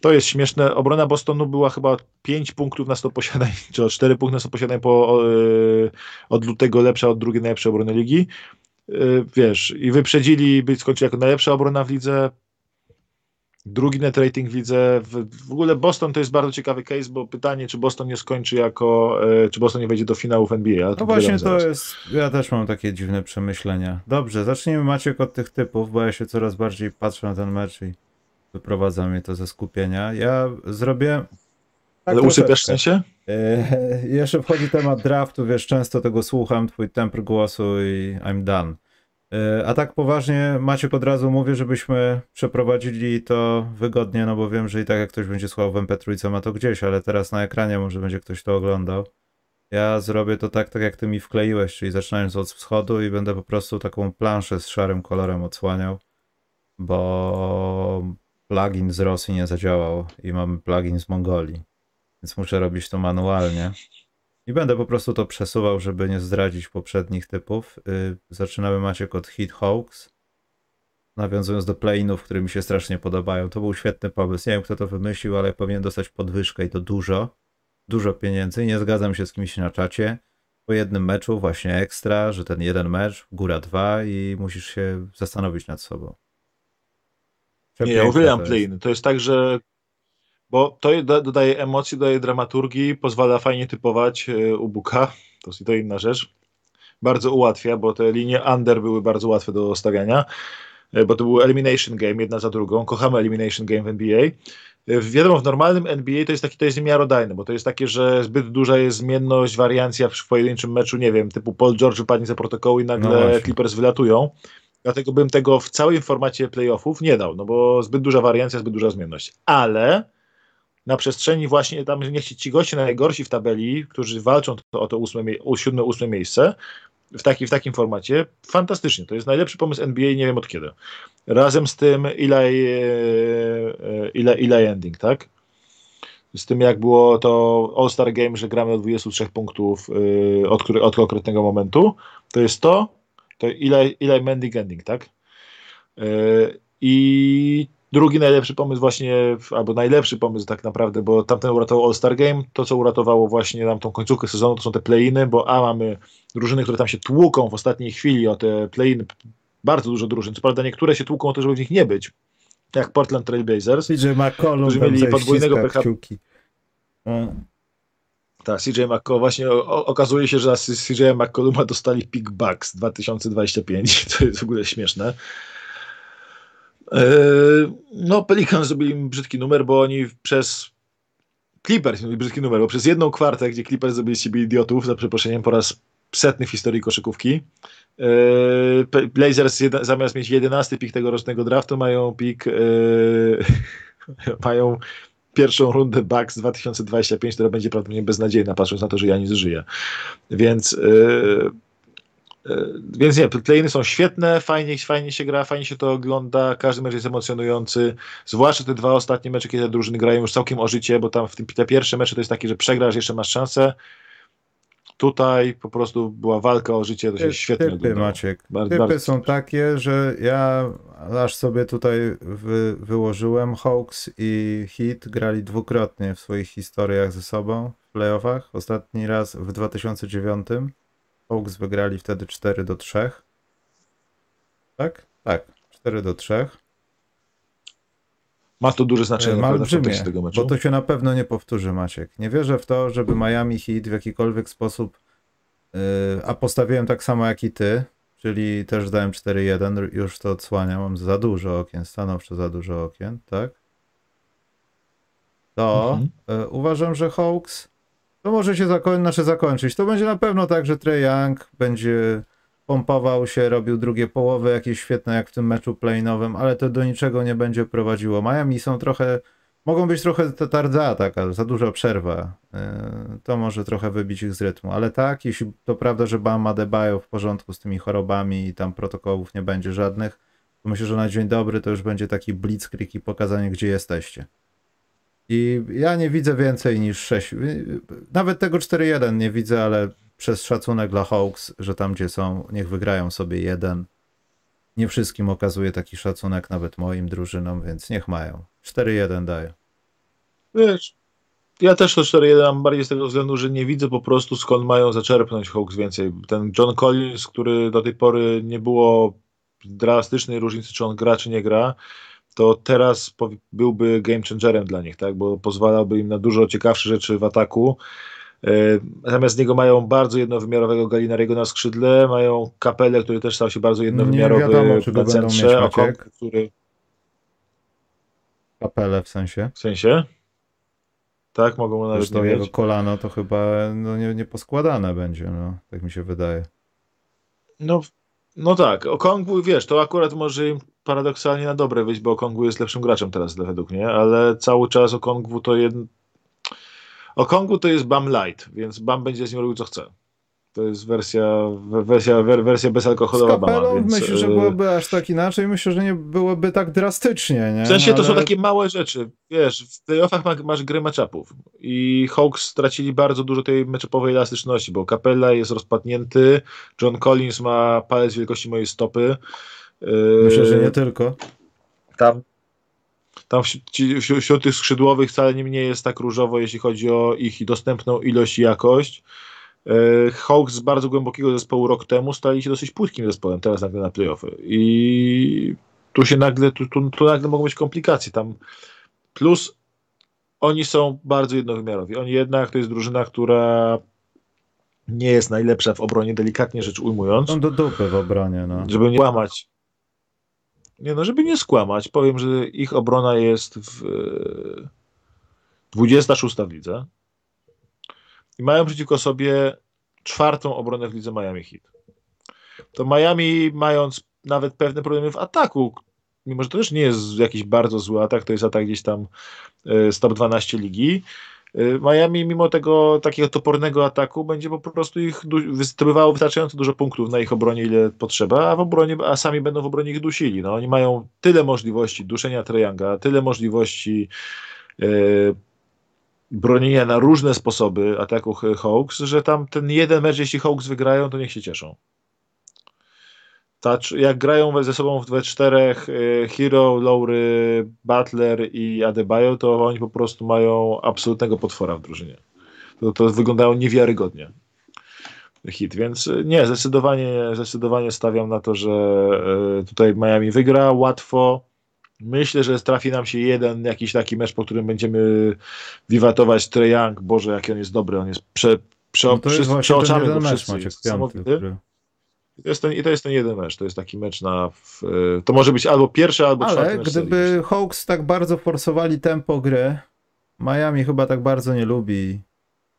to jest śmieszne. Obrona Bostonu była chyba 5 punktów na 100 posiadań, czy o 4 punkty na 100 posiadań po, e, od lutego lepsza od drugiej najlepszej obrony ligi. E, wiesz, i wyprzedzili, być skończyli jako najlepsza obrona w lidze Drugi net rating widzę. W, w, ogóle Boston to jest bardzo ciekawy case, bo pytanie, czy Boston nie skończy jako, e, czy Boston nie wejdzie do finałów NBA. No właśnie to zaraz. jest, ja też mam takie dziwne przemyślenia. Dobrze, zacznijmy Maciek od tych typów, bo ja się coraz bardziej patrzę na ten mecz i wyprowadza mnie to ze skupienia. Ja zrobię... Tak Ale usypiasz w sensie? E, jeszcze wchodzi temat draftu, wiesz, często tego słucham, twój temper głosu i I'm done. E, a tak poważnie, Maciek od razu mówię, żebyśmy przeprowadzili to wygodnie, no bo wiem, że i tak jak ktoś będzie słuchał w MP3, ma to gdzieś, ale teraz na ekranie może będzie ktoś to oglądał. Ja zrobię to tak, tak jak ty mi wkleiłeś, czyli zaczynając od wschodu i będę po prostu taką planszę z szarym kolorem odsłaniał, bo plugin z Rosji nie zadziałał i mamy plugin z Mongolii, więc muszę robić to manualnie. I będę po prostu to przesuwał, żeby nie zdradzić poprzednich typów. Yy, zaczynamy Maciek od Hit Hawks. Nawiązując do playinów, które mi się strasznie podobają. To był świetny pomysł. Nie wiem, kto to wymyślił, ale powinien dostać podwyżkę i to dużo. Dużo pieniędzy. Nie zgadzam się z kimś na czacie. Po jednym meczu, właśnie ekstra, że ten jeden mecz, góra dwa i musisz się zastanowić nad sobą. Przepiękne nie, ja uwielbiam play To jest tak, że bo to dodaje emocji, dodaje dramaturgii, pozwala fajnie typować e, u Buka, to jest to inna rzecz. Bardzo ułatwia, bo te linie under były bardzo łatwe do stawiania, e, bo to był elimination game, jedna za drugą. Kochamy elimination game w NBA. E, wiadomo, w normalnym NBA to jest taki, to jest miarodajne, bo to jest takie, że zbyt duża jest zmienność, wariancja w pojedynczym meczu, nie wiem, typu Paul George wypadnie za protokołu i nagle no Clippers wylatują. Dlatego bym tego w całym formacie playoffów nie dał, no bo zbyt duża wariancja, zbyt duża zmienność. Ale na przestrzeni właśnie, tam nie chcieć ci goście najgorsi w tabeli, którzy walczą o to ósme, siódme, ósme miejsce, w, taki, w takim formacie, fantastycznie. To jest najlepszy pomysł NBA, nie wiem od kiedy. Razem z tym Eli, Eli, Eli Ending, tak? Z tym jak było to All-Star Game, że gramy od 23 punktów yy, od, od konkretnego momentu, to jest to, to Eli, Eli Mending Ending, tak? Yy, I drugi najlepszy pomysł właśnie, albo najlepszy pomysł tak naprawdę, bo tamten uratował All-Star Game, to co uratowało właśnie nam tą końcówkę sezonu, to są te play-iny, bo a mamy drużyny, które tam się tłuką w ostatniej chwili o te play-iny, bardzo dużo drużyn, co prawda niektóre się tłuką o to, żeby w nich nie być, jak Portland Trail Blazers, CJ McCollum którzy mieli podwójnego PH. Tak, CJ McCollum, właśnie o, okazuje się, że CJ McColluma dostali pick Bucks 2025, to jest w ogóle śmieszne. E, no, Pelikan zrobili brzydki numer, bo oni przez Clippers mieli brzydki numer, bo przez jedną kwartę, gdzie Clippers zrobili z siebie idiotów, za przeproszeniem, po raz setny w historii koszykówki. E, Blazers zamiast mieć 11 pik tegorocznego draftu mają pik e, mają pierwszą rundę Bucks 2025, która będzie prawdopodobnie beznadziejna, patrząc na to, że Janis żyje. Więc E, więc nie, play są świetne, fajnie, fajnie się gra, fajnie się to ogląda, każdy mecz jest emocjonujący, zwłaszcza te dwa ostatnie mecze, kiedy drużyny grają już całkiem o życie, bo tam w tym, te pierwsze mecze to jest takie, że przegrasz, jeszcze masz szansę. Tutaj po prostu była walka o życie, to się świetnie Typy, oglądało. Maciek. Bardzo, Typy bardzo są takie, że ja aż sobie tutaj wy, wyłożyłem, Hawks i Heat grali dwukrotnie w swoich historiach ze sobą w playoffach. Ostatni raz w 2009 Hawks wygrali wtedy 4 do 3. Tak? Tak, 4 do 3. Ma to duże znaczenie Ma olbrzymie, tego meczu. Bo to się na pewno nie powtórzy, Maciek. Nie wierzę w to, żeby Miami Heat w jakikolwiek sposób yy, a postawiłem tak samo jak i ty, czyli też dałem 4-1, już to odsłaniam, mam za dużo okien, stanowczo za dużo okien, tak? To mhm. yy, uważam, że Hawks to może się zakoń, znaczy zakończyć. To będzie na pewno tak, że Trey Young będzie pompował się, robił drugie połowy jakieś świetne jak w tym meczu playinowym, ale to do niczego nie będzie prowadziło. Miami są trochę, mogą być trochę tardza taka, za duża przerwa. E, to może trochę wybić ich z rytmu, ale tak, jeśli to prawda, że Bam Adebayo w porządku z tymi chorobami i tam protokołów nie będzie żadnych, to myślę, że na dzień dobry to już będzie taki blitzkrieg i pokazanie, gdzie jesteście. I ja nie widzę więcej niż 6. Nawet tego 4-1 nie widzę, ale przez szacunek dla Hawks, że tam gdzie są, niech wygrają sobie jeden. Nie wszystkim okazuje taki szacunek, nawet moim drużynom, więc niech mają. 4-1 daję. Wiesz, ja też to 4-1 mam bardziej z tego względu, że nie widzę po prostu skąd mają zaczerpnąć Hawks więcej. Ten John Collins, który do tej pory nie było drastycznej różnicy, czy on gra, czy nie gra, to teraz byłby game changerem dla nich, tak? bo pozwalałby im na dużo ciekawsze rzeczy w ataku. E, zamiast niego mają bardzo jednowymiarowego Galinariego na skrzydle, mają Kapelę, który też stał się bardzo jednowymiarowy nie wiadomo, czy na centrze, Okong, który... Kapelę w sensie? W sensie? Tak, mogą nawet nie jego kolano to chyba no, nie, nie poskładane będzie, no, tak mi się wydaje. No, no tak, Okongwu, wiesz, to akurat może im paradoksalnie na dobre wyjść, bo Okongwu jest lepszym graczem teraz według mnie, ale cały czas Okongwu to jeden... Okongwu to jest Bam Light, więc Bam będzie z nim robił co chce. To jest wersja, wersja, wersja bezalkoholowa Z kapelą więc... myślę, że e, byłoby aż tak inaczej. Myślę, że nie byłoby tak drastycznie. Nie? W sensie to Ale... są takie małe rzeczy. Wiesz, w playoffach masz, gry matchupów i Hawks stracili bardzo dużo tej matchupowej elastyczności, bo Capella jest rozpadnięty, John Collins ma palec wielkości mojej stopy. Myślę, że nie yy, tylko. Tam, tam wśród, wśród tych skrzydłowych wcale nie jest tak różowo, jeśli chodzi o ich dostępną ilość i jakość. Yy, Hawks z bardzo głębokiego zespołu rok temu stali się dosyć płytkim zespołem, teraz nagle na playoffy. I tu się nagle, tu, tu, tu nagle mogą być komplikacje. Tam plus oni są bardzo jednowymiarowi. Oni jednak to jest drużyna, która nie jest najlepsza w obronie, delikatnie rzecz ujmując. Są do dupy w obronie, no. Żeby nie łamać nie no, żeby nie skłamać, powiem, że ich obrona jest w 26 w lidze i mają przeciwko sobie czwartą obronę w lidze Miami Heat. To Miami, mając nawet pewne problemy w ataku, mimo że to też nie jest jakiś bardzo zły atak, to jest atak gdzieś tam y, z top 12 ligi, Miami mimo tego takiego topornego ataku będzie po prostu ich zdobywało wystarczająco dużo punktów na ich obronie, ile potrzeba, a w obronie, a sami będą w obronie ich dusili. No, oni mają tyle możliwości duszenia Trajanga, tyle możliwości yy, bronienia na różne sposoby ataku Hawks, że tam ten jeden mecz, jeśli Hawks wygrają, to niech się cieszą. Ta, jak grają ze sobą we czterech y, Hero, Lowry, Butler i Adebayo, to oni po prostu mają absolutnego potwora w drużynie. To, to wyglądają niewiarygodnie. Hit, więc y, nie, zdecydowanie, zdecydowanie stawiam na to, że y, tutaj Miami wygra łatwo. Myślę, że trafi nam się jeden jakiś taki mecz, po którym będziemy wiwatować Trae Young. Boże, jaki on jest dobry, on jest prze, prze, no to jest go mecz, wszyscy. Maciek, piąty, który... I to, jest ten, I to jest ten jeden mecz. To jest taki mecz na. W, to może być albo pierwszy, albo Ale czwarty mecz. gdyby serii. Hawks tak bardzo forsowali tempo gry, Miami chyba tak bardzo nie lubi.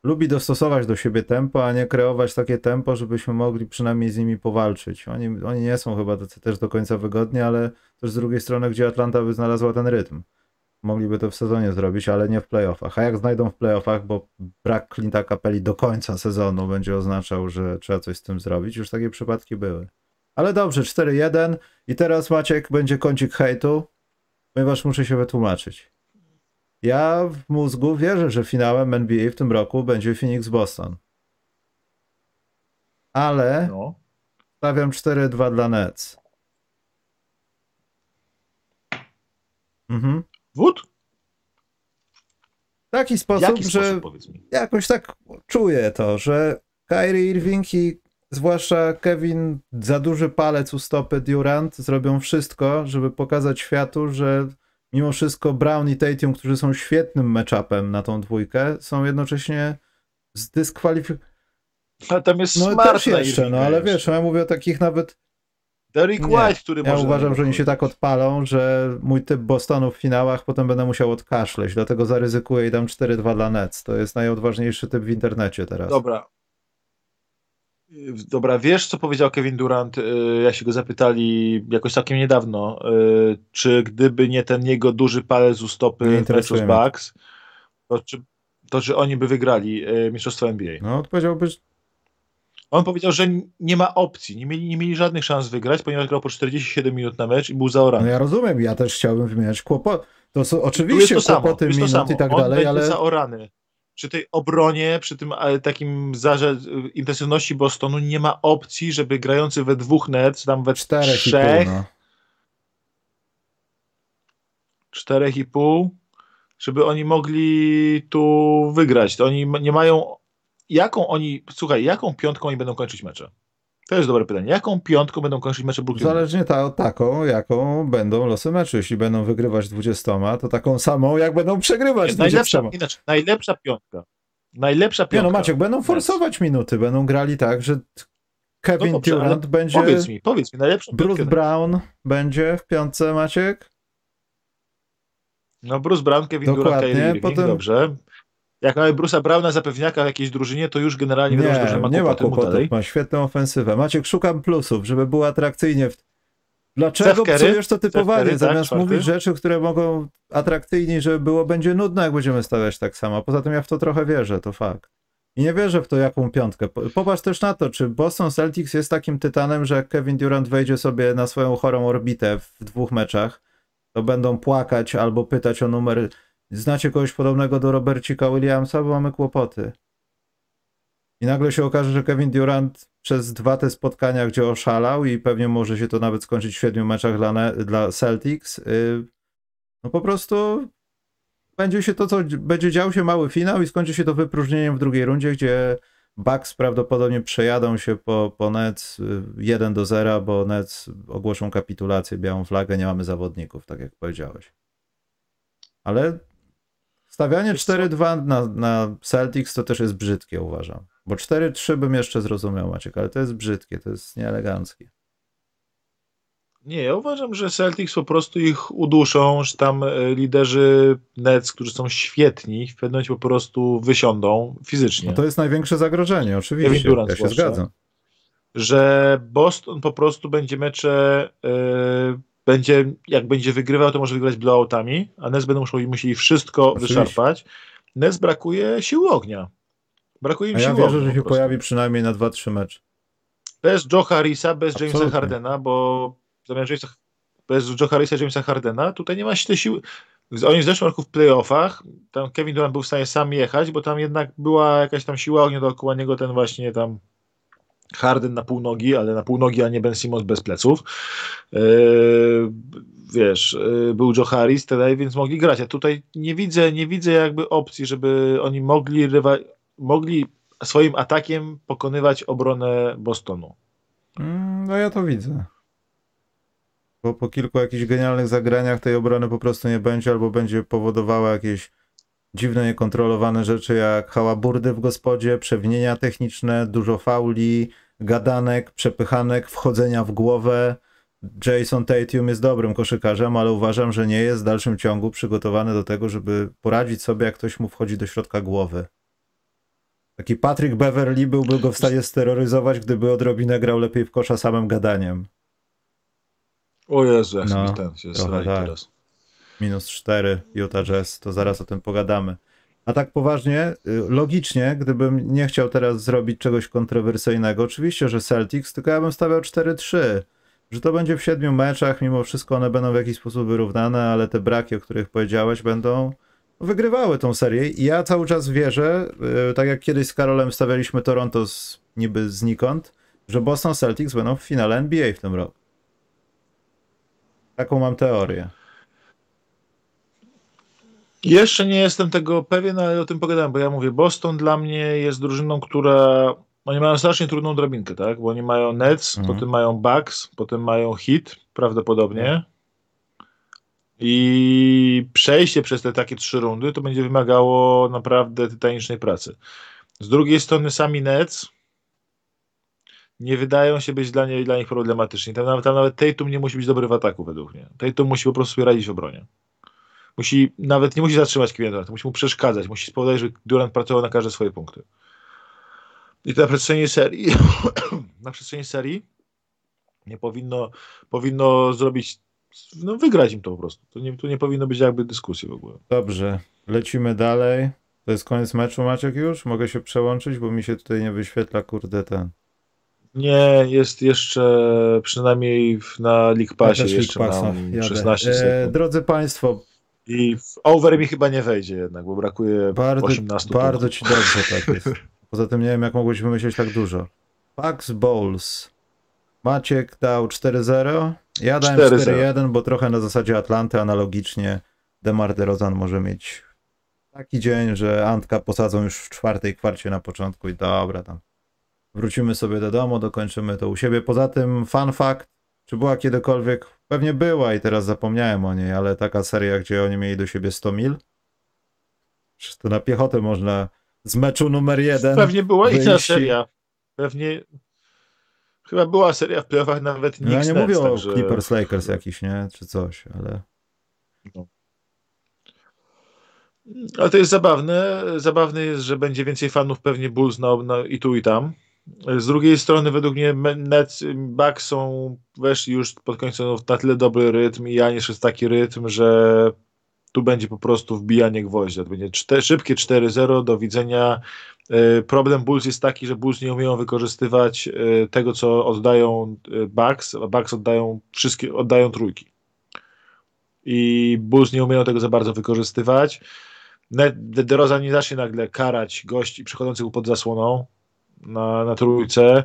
Lubi dostosować do siebie tempo, a nie kreować takie tempo, żebyśmy mogli przynajmniej z nimi powalczyć. Oni, oni nie są chyba tacy też do końca wygodni, ale też z drugiej strony, gdzie Atlanta by znalazła ten rytm. Mogliby to w sezonie zrobić, ale nie w playoffach. A jak znajdą w playoffach, bo brak Clint'a Capelli do końca sezonu będzie oznaczał, że trzeba coś z tym zrobić, już takie przypadki były. Ale dobrze, 4-1 i teraz Maciek będzie kącik hejtu, ponieważ muszę się wytłumaczyć. Ja w mózgu wierzę, że finałem NBA w tym roku będzie Phoenix-Boston. Ale No. stawiam 4-2 dla Nets. Mhm. Wód? W taki sposób, jaki że sposób, powiedz mi? jakoś tak czuję to, że Kyrie Irving i zwłaszcza Kevin za duży palec u stopy Durant zrobią wszystko, żeby pokazać światu, że mimo wszystko Brown i Tatum, którzy są świetnym matchupem na tą dwójkę, są jednocześnie zdyskwalifikowani. Ale tam jest No smart też jeszcze, no ale jeszcze. wiesz, no ja mówię o takich nawet Nie, White, który Ja może. na uważam, że oni się tak odpalą, że mój typ Bostonu w finałach potem będę musiał odkaszleć, dlatego zaryzykuję i dam 4-2 dla Nets. To jest najodważniejszy typ w internecie teraz. Dobra. Dobra, wiesz, co powiedział Kevin Durant, y, jak się go zapytali jakoś całkiem niedawno, y, czy gdyby nie ten jego duży palec u stopy mnie. Bucks, to czy, to czy oni by wygrali y, mistrzostwo NBA? No, odpowiedziałby, że On powiedział, że nie ma opcji, nie mieli, nie mieli żadnych szans wygrać, ponieważ grał po 47 minut na mecz i był no zaorany. ja rozumiem, ja też chciałbym wymieniać kłopot. To są oczywiście to samo, kłopoty minut samo. i tak On dalej, ale zaorany. Przy tej obronie, przy tym takim zarze, intensywności Bostonu nie ma opcji, żeby grający we dwóch net, tam we czterech i pół, trzech, no. czterech i pół, żeby oni mogli tu wygrać. To oni nie mają. Jaką oni. Słuchaj, jaką piątką oni będą kończyć mecze? To jest dobre pytanie. Jaką piątką będą kończyć mecze Brooklyn? Zależnie ta, taką, jaką będą losy meczu. Jeśli będą wygrywać 20, to taką samą, jak będą przegrywać Nie, 20. najlepsza, inaczej, najlepsza piątka. Najlepsza piątka. Nie no Maciek, będą forsować minuty, będą grali tak, że Kevin No Durant będzie, Powiedz mi, powiedz mi, najlepszą Bruce. Brown będzie w piątce, Maciek? No Bruce Brown, Kevin Durant, Dokładnie, Kyrie Irving, potem- dobrze. Jak mamy Bruce'a Browna zapewniaka w jakiejś drużynie, to już generalnie wiadomo, że Nie, ma nie ma kłopotów, ma świetną ofensywę. Maciek, szukam plusów, żeby było atrakcyjnie. W... Dlaczego psujesz to typowanie? Curry, tak, Zamiast czwarty. mówić rzeczy, które mogą atrakcyjniej, żeby było, będzie nudno, jak będziemy stawiać tak samo. Poza tym ja w to trochę wierzę, to fakt. I nie wierzę w to, jaką piątkę. Po- Popatrz też na to, czy Boston Celtics jest takim tytanem, że jak Kevin Durant wejdzie sobie na swoją chorą orbitę w dwóch meczach, to będą płakać albo pytać o numer. Znacie kogoś podobnego do Robercika Williamsa, bo mamy kłopoty. I nagle się okaże, że Kevin Durant przez dwa te spotkania, gdzie oszalał i pewnie może się to nawet skończyć w siedmiu meczach dla, dla Celtics, yy, no po prostu będzie się to, co będzie dział się mały finał i skończy się to wypróżnieniem w drugiej rundzie, gdzie Bucks prawdopodobnie przejadą się po, po Nets y, 1 do 0, bo Nets ogłoszą kapitulację, białą flagę, nie mamy zawodników, tak jak powiedziałeś. Ale stawianie Wiesz co? 4-2 na, na Celtics to też jest brzydkie, uważam. Bo 4-3 bym jeszcze zrozumiał, Maciek, ale to jest brzydkie, to jest nieeleganckie. Nie, ja uważam, że Celtics po prostu ich uduszą, że tam e, liderzy Nets, którzy są świetni, w pewnym momencie po prostu wysiądą fizycznie. No to jest największe zagrożenie, Kevin oczywiście. Durant Ja się zgadzam. Że Boston po prostu będzie mecze, e, będzie, jak będzie wygrywał, to może wygrać blowoutami, a Nets będą musieli, musieli wszystko Oczywiście. wyczerpać. Nets brakuje siły ognia. Brakuje im A ja siły wierzę, że się pojawi przynajmniej na 2-3 mecze. Bez Joe Harrisa, bez Jamesa Absolutnie. Hardena, bo zamiast Jamesa, bez Joe Harrisa Jamesa Hardena tutaj nie ma się tej siły. Oni w zeszłym roku w playoffach, tam Kevin Durant był w stanie sam jechać, bo tam jednak była jakaś tam siła ognia dookoła niego, ten właśnie tam Harden na pół nogi, ale na pół nogi, a nie Ben Simmons bez pleców. Yy, wiesz, yy, był Joe Harris wtedy, więc mogli grać. A tutaj nie widzę, nie widzę jakby opcji, żeby oni mogli, rywa- mogli swoim atakiem pokonywać obronę Bostonu. Mm, No ja to widzę. Bo po kilku jakichś genialnych zagraniach tej obrony po prostu nie będzie, albo będzie powodowała jakieś dziwne, niekontrolowane rzeczy jak hałaburdy w gospodzie, przewinienia techniczne, dużo fauli, gadanek, przepychanek, wchodzenia w głowę. Jason Tatum jest dobrym koszykarzem, ale uważam, że nie jest w dalszym ciągu przygotowany do tego, żeby poradzić sobie, jak ktoś mu wchodzi do środka głowy. Taki Patrick Beverly byłby go w stanie steroryzować, gdyby odrobinę grał lepiej w kosza samym gadaniem. O Jezu, jak No, ten się trochę tak. teraz. Minus 4 Utah Jazz, to zaraz o tym pogadamy. A tak poważnie, y, logicznie, gdybym nie chciał teraz zrobić czegoś kontrowersyjnego, oczywiście, że Celtics, tylko ja bym stawiał 4-3, że to będzie w siedmiu meczach, mimo wszystko one będą w jakiś sposób wyrównane, ale te braki, o których powiedziałeś, będą wygrywały tą serię i ja cały czas wierzę, y, tak jak kiedyś z Karolem stawialiśmy Toronto z, niby znikąd, że Boston Celtics będą w finale NBA w tym roku. Taką mam teorię. Jeszcze nie jestem tego pewien, ale o tym pogadałem, bo ja mówię, Boston dla mnie jest drużyną, która oni mają strasznie trudną drabinkę, tak? Bo oni mają Nets, Mhm. potem mają Bucks, potem mają Heat prawdopodobnie. I przejście przez te takie trzy rundy to będzie wymagało naprawdę tytanicznej pracy. Z drugiej strony sami Nets nie wydają się być dla, nie, dla nich problematyczni. Tam, nawet- tam nawet Tatum nie musi być dobry w ataku według mnie. Tatum musi po prostu sobie radzić w obronie. Musi, nawet nie musi zatrzymać Kevina Duranta, musi mu przeszkadzać, musi spowodować, że Durant pracował na każde swoje punkty. I to na przestrzeni serii, na przestrzeni serii nie powinno, powinno zrobić, no wygrać im to po prostu. To nie, tu nie powinno być jakby dyskusji w ogóle. Dobrze, lecimy dalej. To jest koniec meczu, Maciek już? Mogę się przełączyć, bo mi się tutaj nie wyświetla, kurde, ten. Nie, jest jeszcze przynajmniej na League Passie jeszcze League Passa, mam jadę. 16 E, sekund. drodzy Państwo, I w over mi chyba nie wejdzie jednak, bo brakuje bardzo, 18 bardzo punktów. Ci dobrze tak jest. Poza tym nie wiem, jak mogłeś wymyślić tak dużo. Bucks Bowls. Maciek dał 4-0. Ja dałem 4-0. 4-1, bo trochę na zasadzie Atlanty analogicznie DeMar DeRozan może mieć taki dzień, że Antka posadzą już w czwartej kwarcie na początku i dobra tam. Wrócimy sobie do domu, dokończymy to u siebie. Poza tym fun fact, czy była kiedykolwiek, pewnie była i teraz zapomniałem o niej, ale taka seria, gdzie oni mieli do siebie 100 mil? Przecież to na piechotę można z meczu numer jeden. Pewnie była inna seria. Pewnie chyba była seria w playoffach nawet No ja Knicks nie mówię o także- Clippers Lakers jakiś, nie? Czy coś, ale Ale to jest zabawne. Zabawne jest, że będzie więcej fanów pewnie Bulls na, na, i tu i tam. Z drugiej strony według mnie Nets, Bucks są weszli już pod końcem na tyle dobry rytm i Janis jest taki rytm, że tu będzie po prostu wbijanie gwoździa. To będzie szybkie 4-0, do widzenia. E, Problem Bulls jest taki, że Bulls nie umieją wykorzystywać e, tego, co oddają e, Bucks, a Bucks oddają wszystkie, oddają trójki. I Bulls nie umieją tego za bardzo wykorzystywać. DeRozan nie zacznie nagle karać gości przychodzących pod zasłoną na, na trójce.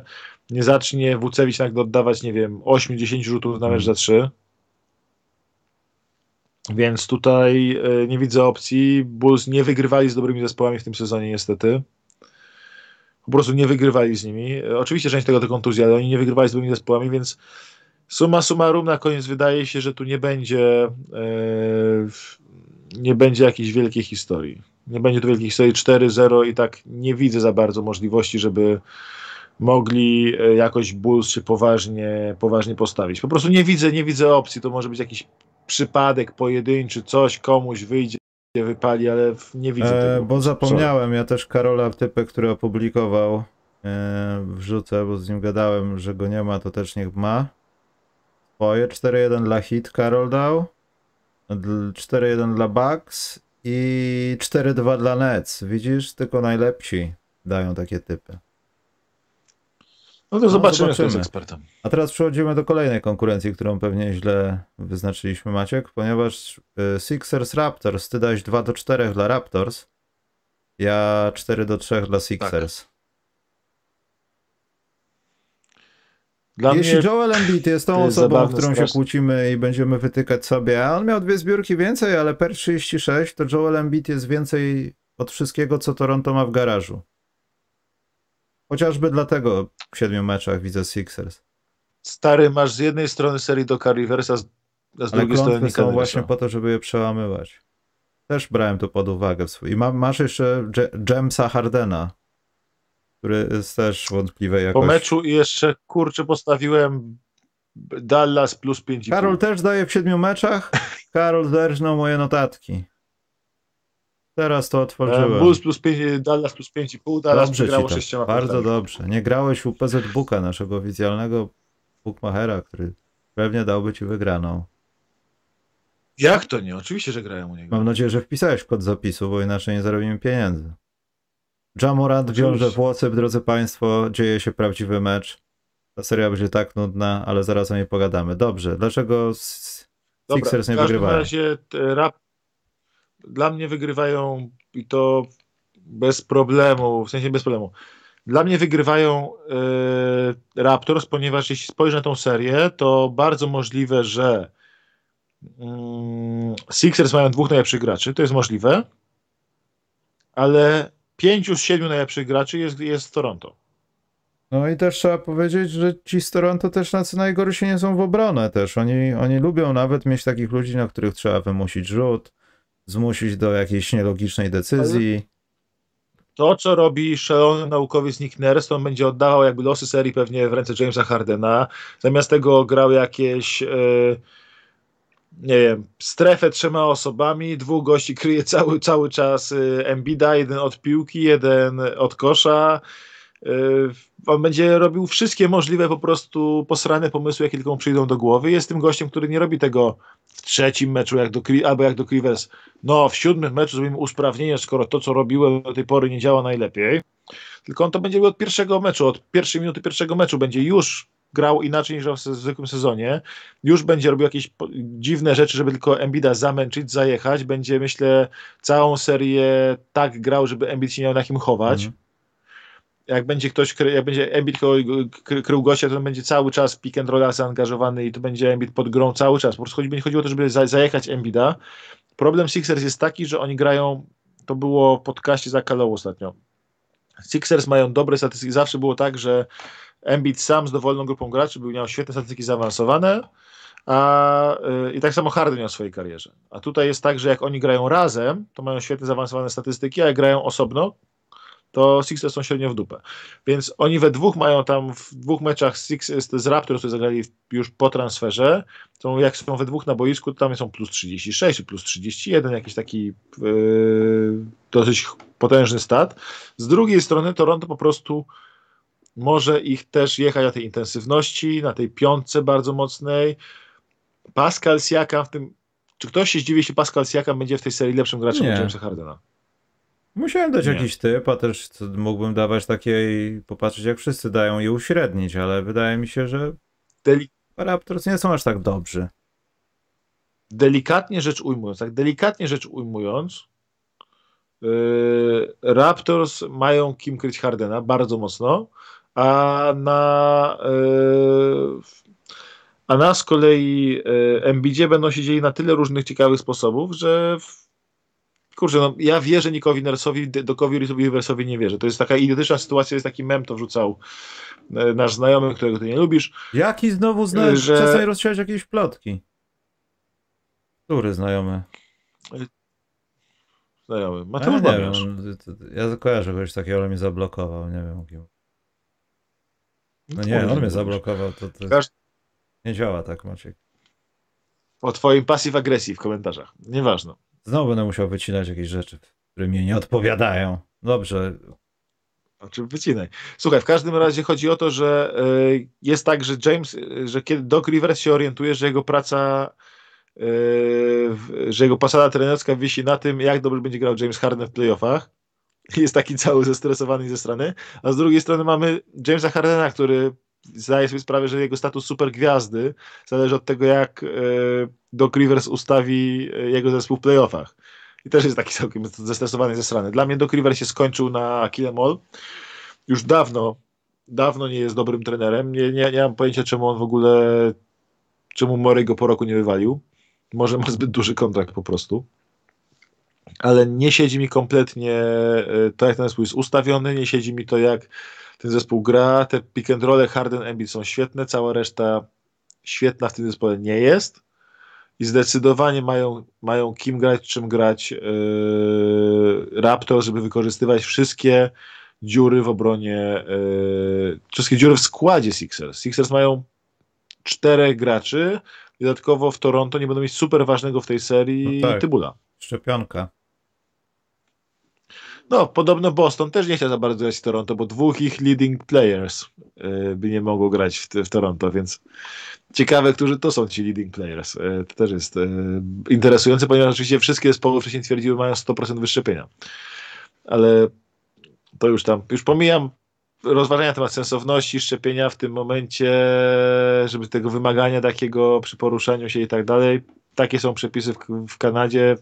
Nie zacznie Wucewicz nagle oddawać, nie wiem, 8-10 rzutów na mecz za 3. Więc tutaj e, nie widzę opcji. Bulls nie wygrywali z dobrymi zespołami w tym sezonie niestety. Po prostu nie wygrywali z nimi. E, Oczywiście część tego to kontuzja, ale oni nie wygrywali z dobrymi zespołami, więc summa summarum na koniec wydaje się, że tu nie będzie e, nie będzie jakiejś wielkiej historii. Nie będzie tu wielkiej historii 4-0 i tak nie widzę za bardzo możliwości, żeby mogli e, jakoś Bulls się poważnie, poważnie postawić. Po prostu nie widzę, nie widzę opcji. To może być jakiś przypadek pojedynczy, coś komuś wyjdzie, wypali, ale nie widzę e, tego. bo zapomniałem, ja też Karola typę, który opublikował e, wrzucę, bo z nim gadałem, że go nie ma, to też niech ma. Twoje 4-1 dla Hit Karol dał. 4-1 dla Bucks i 4-2 dla Nets. Widzisz, tylko najlepsi dają takie typy. No to zobaczymy, jest zobaczymy. ekspertem. A teraz przechodzimy do kolejnej konkurencji, którą pewnie źle wyznaczyliśmy, Maciek, ponieważ y, Sixers Raptors, ty dałeś 2 do 4 dla Raptors, ja 4 do 3 dla Sixers. Dla Jeśli mnie Joel Embiid jest tą jest osobą, którą się kłócimy i będziemy wytykać sobie, a on miał dwie zbiórki więcej, ale per 36, to Joel Embiid jest więcej od wszystkiego, co Toronto ma w garażu. Chociażby dlatego w siedmiu meczach widzę Sixers. stary masz z jednej strony serię do Riversa, z, a z Ale drugiej strony są właśnie po to, żeby je przełamywać. Też brałem to pod uwagę. I ma, masz jeszcze Jamesa Hardena, który jest też wątpliwej Po jakości. meczu i jeszcze kurczę postawiłem Dallas plus 5,5. Karol też daje w siedmiu meczach. Karol zerżnął moje notatki. Teraz to E, otworzyłem. Bulls plus 5, Dallas plus 5,5, Dallas Dobrze to. sześcioma Bardzo punktami. dobrze. Nie grałeś u PZ Booka, naszego oficjalnego bookmachera, który pewnie dałby ci wygraną. Jak to nie? Oczywiście, że grają u niego. Mam nadzieję, że wpisałeś kod zapisu, bo inaczej nie zarobimy pieniędzy. Jamorant wiąże włosy, drodzy Państwo, dzieje się prawdziwy mecz. Ta seria będzie tak nudna, ale zaraz o niej pogadamy. Dobrze, dlaczego Sixers nie w wygrywają? razie te rap... dla mnie wygrywają i to bez problemu, w sensie bez problemu. Dla mnie wygrywają e, Raptors, ponieważ jeśli spojrzę na tą serię, to bardzo możliwe, że mm, Sixers mają dwóch najlepszych graczy, to jest możliwe, ale pięciu z siedmiu najlepszych graczy jest, jest w Toronto. No i też trzeba powiedzieć, że ci z Toronto też tacy najgorsi nie są w obronę też. Oni, oni lubią nawet mieć takich ludzi, na których trzeba wymusić rzut, zmusić do jakiejś nielogicznej decyzji. To, co robi szalony naukowiec Nick Nurse, on będzie oddawał jakby losy serii pewnie w ręce Jamesa Hardena. Zamiast tego grał jakieś e, nie wiem, strefę trzema osobami, dwóch gości kryje cały, cały czas e, Embida, jeden od piłki, jeden od kosza. E, on będzie robił wszystkie możliwe po prostu posrane pomysły, jakie tylko mu przyjdą do głowy. Jest tym gościem, który nie robi tego w trzecim meczu, jak do, albo jak do Rivers. No, w siódmym meczu zrobimy usprawnienie, skoro to, co robiłem do tej pory nie działa najlepiej. Tylko on to będzie od pierwszego meczu, od pierwszej minuty pierwszego meczu będzie już grał inaczej niż w zwykłym sezonie. Już będzie robił jakieś dziwne rzeczy, żeby tylko Embida zamęczyć, zajechać. Będzie, myślę, całą serię tak grał, żeby Embid się nie miał na kim chować. Mhm. Jak będzie ktoś, jak będzie Embiid krył gościa, to on będzie cały czas pick and rolla zaangażowany i to będzie Embiid pod grą cały czas. Po prostu chodzi, będzie chodziło o to, żeby za- zajechać Embida. Problem Sixers jest taki, że oni grają, to było w podcaście za Kalą ostatnio. Sixers mają dobre statystyki. Zawsze było tak, że Embiid sam z dowolną grupą graczy był, miał świetne statystyki zaawansowane, a, y, i tak samo Harden miał w swojej karierze. A tutaj jest tak, że jak oni grają razem, to mają świetnie zaawansowane statystyki, a jak grają osobno, to Sixers są średnio w dupę. Więc oni we dwóch mają tam w dwóch meczach Six, z Raptors, które zagrali już po transferze, to jak są we dwóch na boisku, to tam są plus 36 plus 31, jakiś taki yy, dosyć potężny stat. Z drugiej strony Toronto po prostu może ich też jechać na tej intensywności, na tej piątce bardzo mocnej. Pascal Siakam w tym czy ktoś się zdziwi, jeśli Pascal Siakam będzie w tej serii lepszym graczem od Jamesa Hardena? Musiałem dać Nie. jakiś typ, a też mógłbym dawać takie i popatrzeć jak wszyscy dają i uśrednić, ale wydaje mi się, że Deli Raptors nie są aż tak dobrzy. delikatnie rzecz ujmując, tak delikatnie rzecz ujmując, yy, Raptors mają kim kryć Hardena bardzo mocno, a na yy, a na z kolei Embidzie będą siedzieli na tyle różnych ciekawych sposobów, że w, kurczę, no, ja wierzę Nikowi Nersowi, Dokowi Riversowi nie wierzę. To jest taka idiotyczna sytuacja, jest taki mem, to wrzucał yy, nasz znajomy, którego ty nie lubisz, Jaki znowu znasz? Że- Czasem rozsiać jakieś plotki. Który znajomy? znajomy, Ja Mateusz to- to- ja kojarzę kogoś takiego, ale mnie zablokował, nie wiem kim. No nie, on mnie zablokował, to, to Każ- nie działa tak Maciek. O twoim passive agresji w komentarzach. Nieważne. Znowu będę musiał wycinać jakieś rzeczy, które mnie nie odpowiadają. Dobrze, Znaczy wycinaj. Słuchaj, w każdym razie chodzi o to, że y, jest tak, że James, y, że kiedy Doc Rivers się orientuje, że jego praca, y, że jego pasada trenerska wisi na tym, jak dobrze będzie grał James Harden w playoffach. Jest taki cały zestresowany ze strony, a z drugiej strony mamy Jamesa Hardena, który zdaje sobie sprawę, że jego status super gwiazdy zależy od tego, jak Doc Rivers ustawi jego zespół w playoffach. I też jest taki całkiem zestresowany ze strony. Dla mnie Doc Rivers się skończył na Kill Już dawno, dawno nie jest dobrym trenerem. Nie, nie, nie mam pojęcia, czemu on w ogóle, czemu Morey go po roku nie wywalił. Może ma zbyt duży kontrakt po prostu. Ale nie siedzi mi kompletnie to, jak ten zespół jest ustawiony, nie siedzi mi to, jak ten zespół gra. Te pick and roll Harden, Embiid są świetne, cała reszta świetna w tym zespole nie jest i zdecydowanie mają, mają kim grać, czym grać yy, Raptor, żeby wykorzystywać wszystkie dziury w obronie, yy, wszystkie dziury w składzie Sixers. Sixers mają czterech graczy, dodatkowo w Toronto nie będą mieć super ważnego w tej serii no tak. Tybula. Szczepionka. No, podobno Boston też nie chciał za bardzo grać w Toronto, bo dwóch ich leading players yy, by nie mogło grać w, w Toronto, więc ciekawe, którzy to są ci leading players. E, to też jest e, interesujące, ponieważ oczywiście wszystkie zespoły wcześniej twierdziły, mają 100% wyszczepienia. Ale to już tam, już pomijam rozważania na temat sensowności szczepienia w tym momencie, żeby tego wymagania takiego przy poruszaniu się i tak dalej. Takie są przepisy w, w Kanadzie.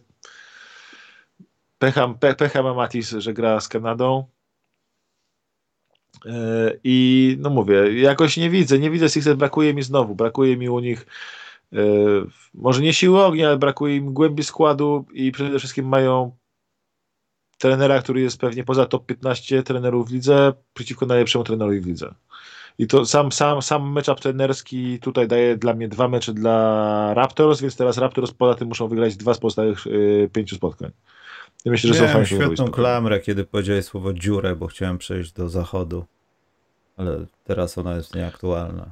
Pecha, pe, pecha ma Matis, że gra z Kanadą. E, I no mówię, jakoś nie widzę, nie widzę Sixers, brakuje mi znowu, brakuje mi u nich e, może nie siły ognia, ale brakuje im głębi składu i przede wszystkim mają trenera, który jest pewnie poza top 15 trenerów w lidze, przeciwko najlepszemu trenerowi w lidze. I to sam, sam, sam matchup trenerski tutaj daje dla mnie dwa mecze dla Raptors, więc teraz Raptors poza tym muszą wygrać dwa z pozostałych y, pięciu spotkań. Ja myślę, że Miałem są świetną klamrę, kiedy powiedziałeś słowo dziurę, bo chciałem przejść do zachodu ale teraz ona jest nieaktualna.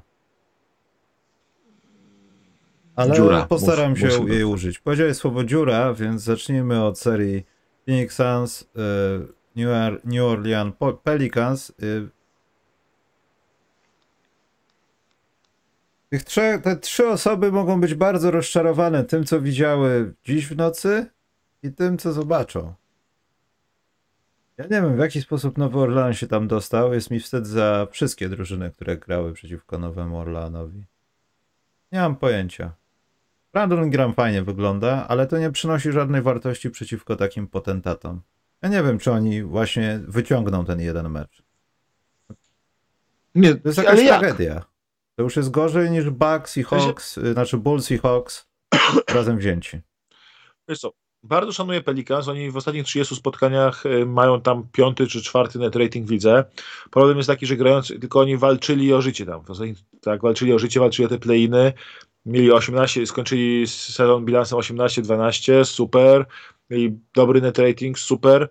Ale dziura. postaram się jej użyć. Powiedziałeś słowo dziura, więc zacznijmy od serii Phoenix Suns, y, New Orleans Pelicans. Y. Tych trzech, te trzy osoby mogą być bardzo rozczarowane tym, co widziały dziś w nocy i tym, co zobaczą. Ja nie wiem, w jaki sposób Nowy Orlean się tam dostał. Jest mi wstyd za wszystkie drużyny, które grały przeciwko Nowemu Orleanowi. Nie mam pojęcia. Brandon Gram fajnie wygląda, ale to nie przynosi żadnej wartości przeciwko takim potentatom. Ja nie wiem, czy oni właśnie wyciągną ten jeden mecz. Nie, to jest jakaś tragedia. To już jest gorzej niż Bucks i Hawks, się... znaczy Bulls i Hawks razem wzięci. Wiesz co, bardzo szanuję Pelicans. Oni w ostatnich 30 spotkaniach y, mają tam piąty czy czwarty net rating widzę. Problem jest taki, że grając, tylko oni walczyli o życie tam. Tak, walczyli o życie, walczyli o te play-iny. Mieli 18, skończyli sezon bilansem 18-12, super. Mieli dobry net rating, super.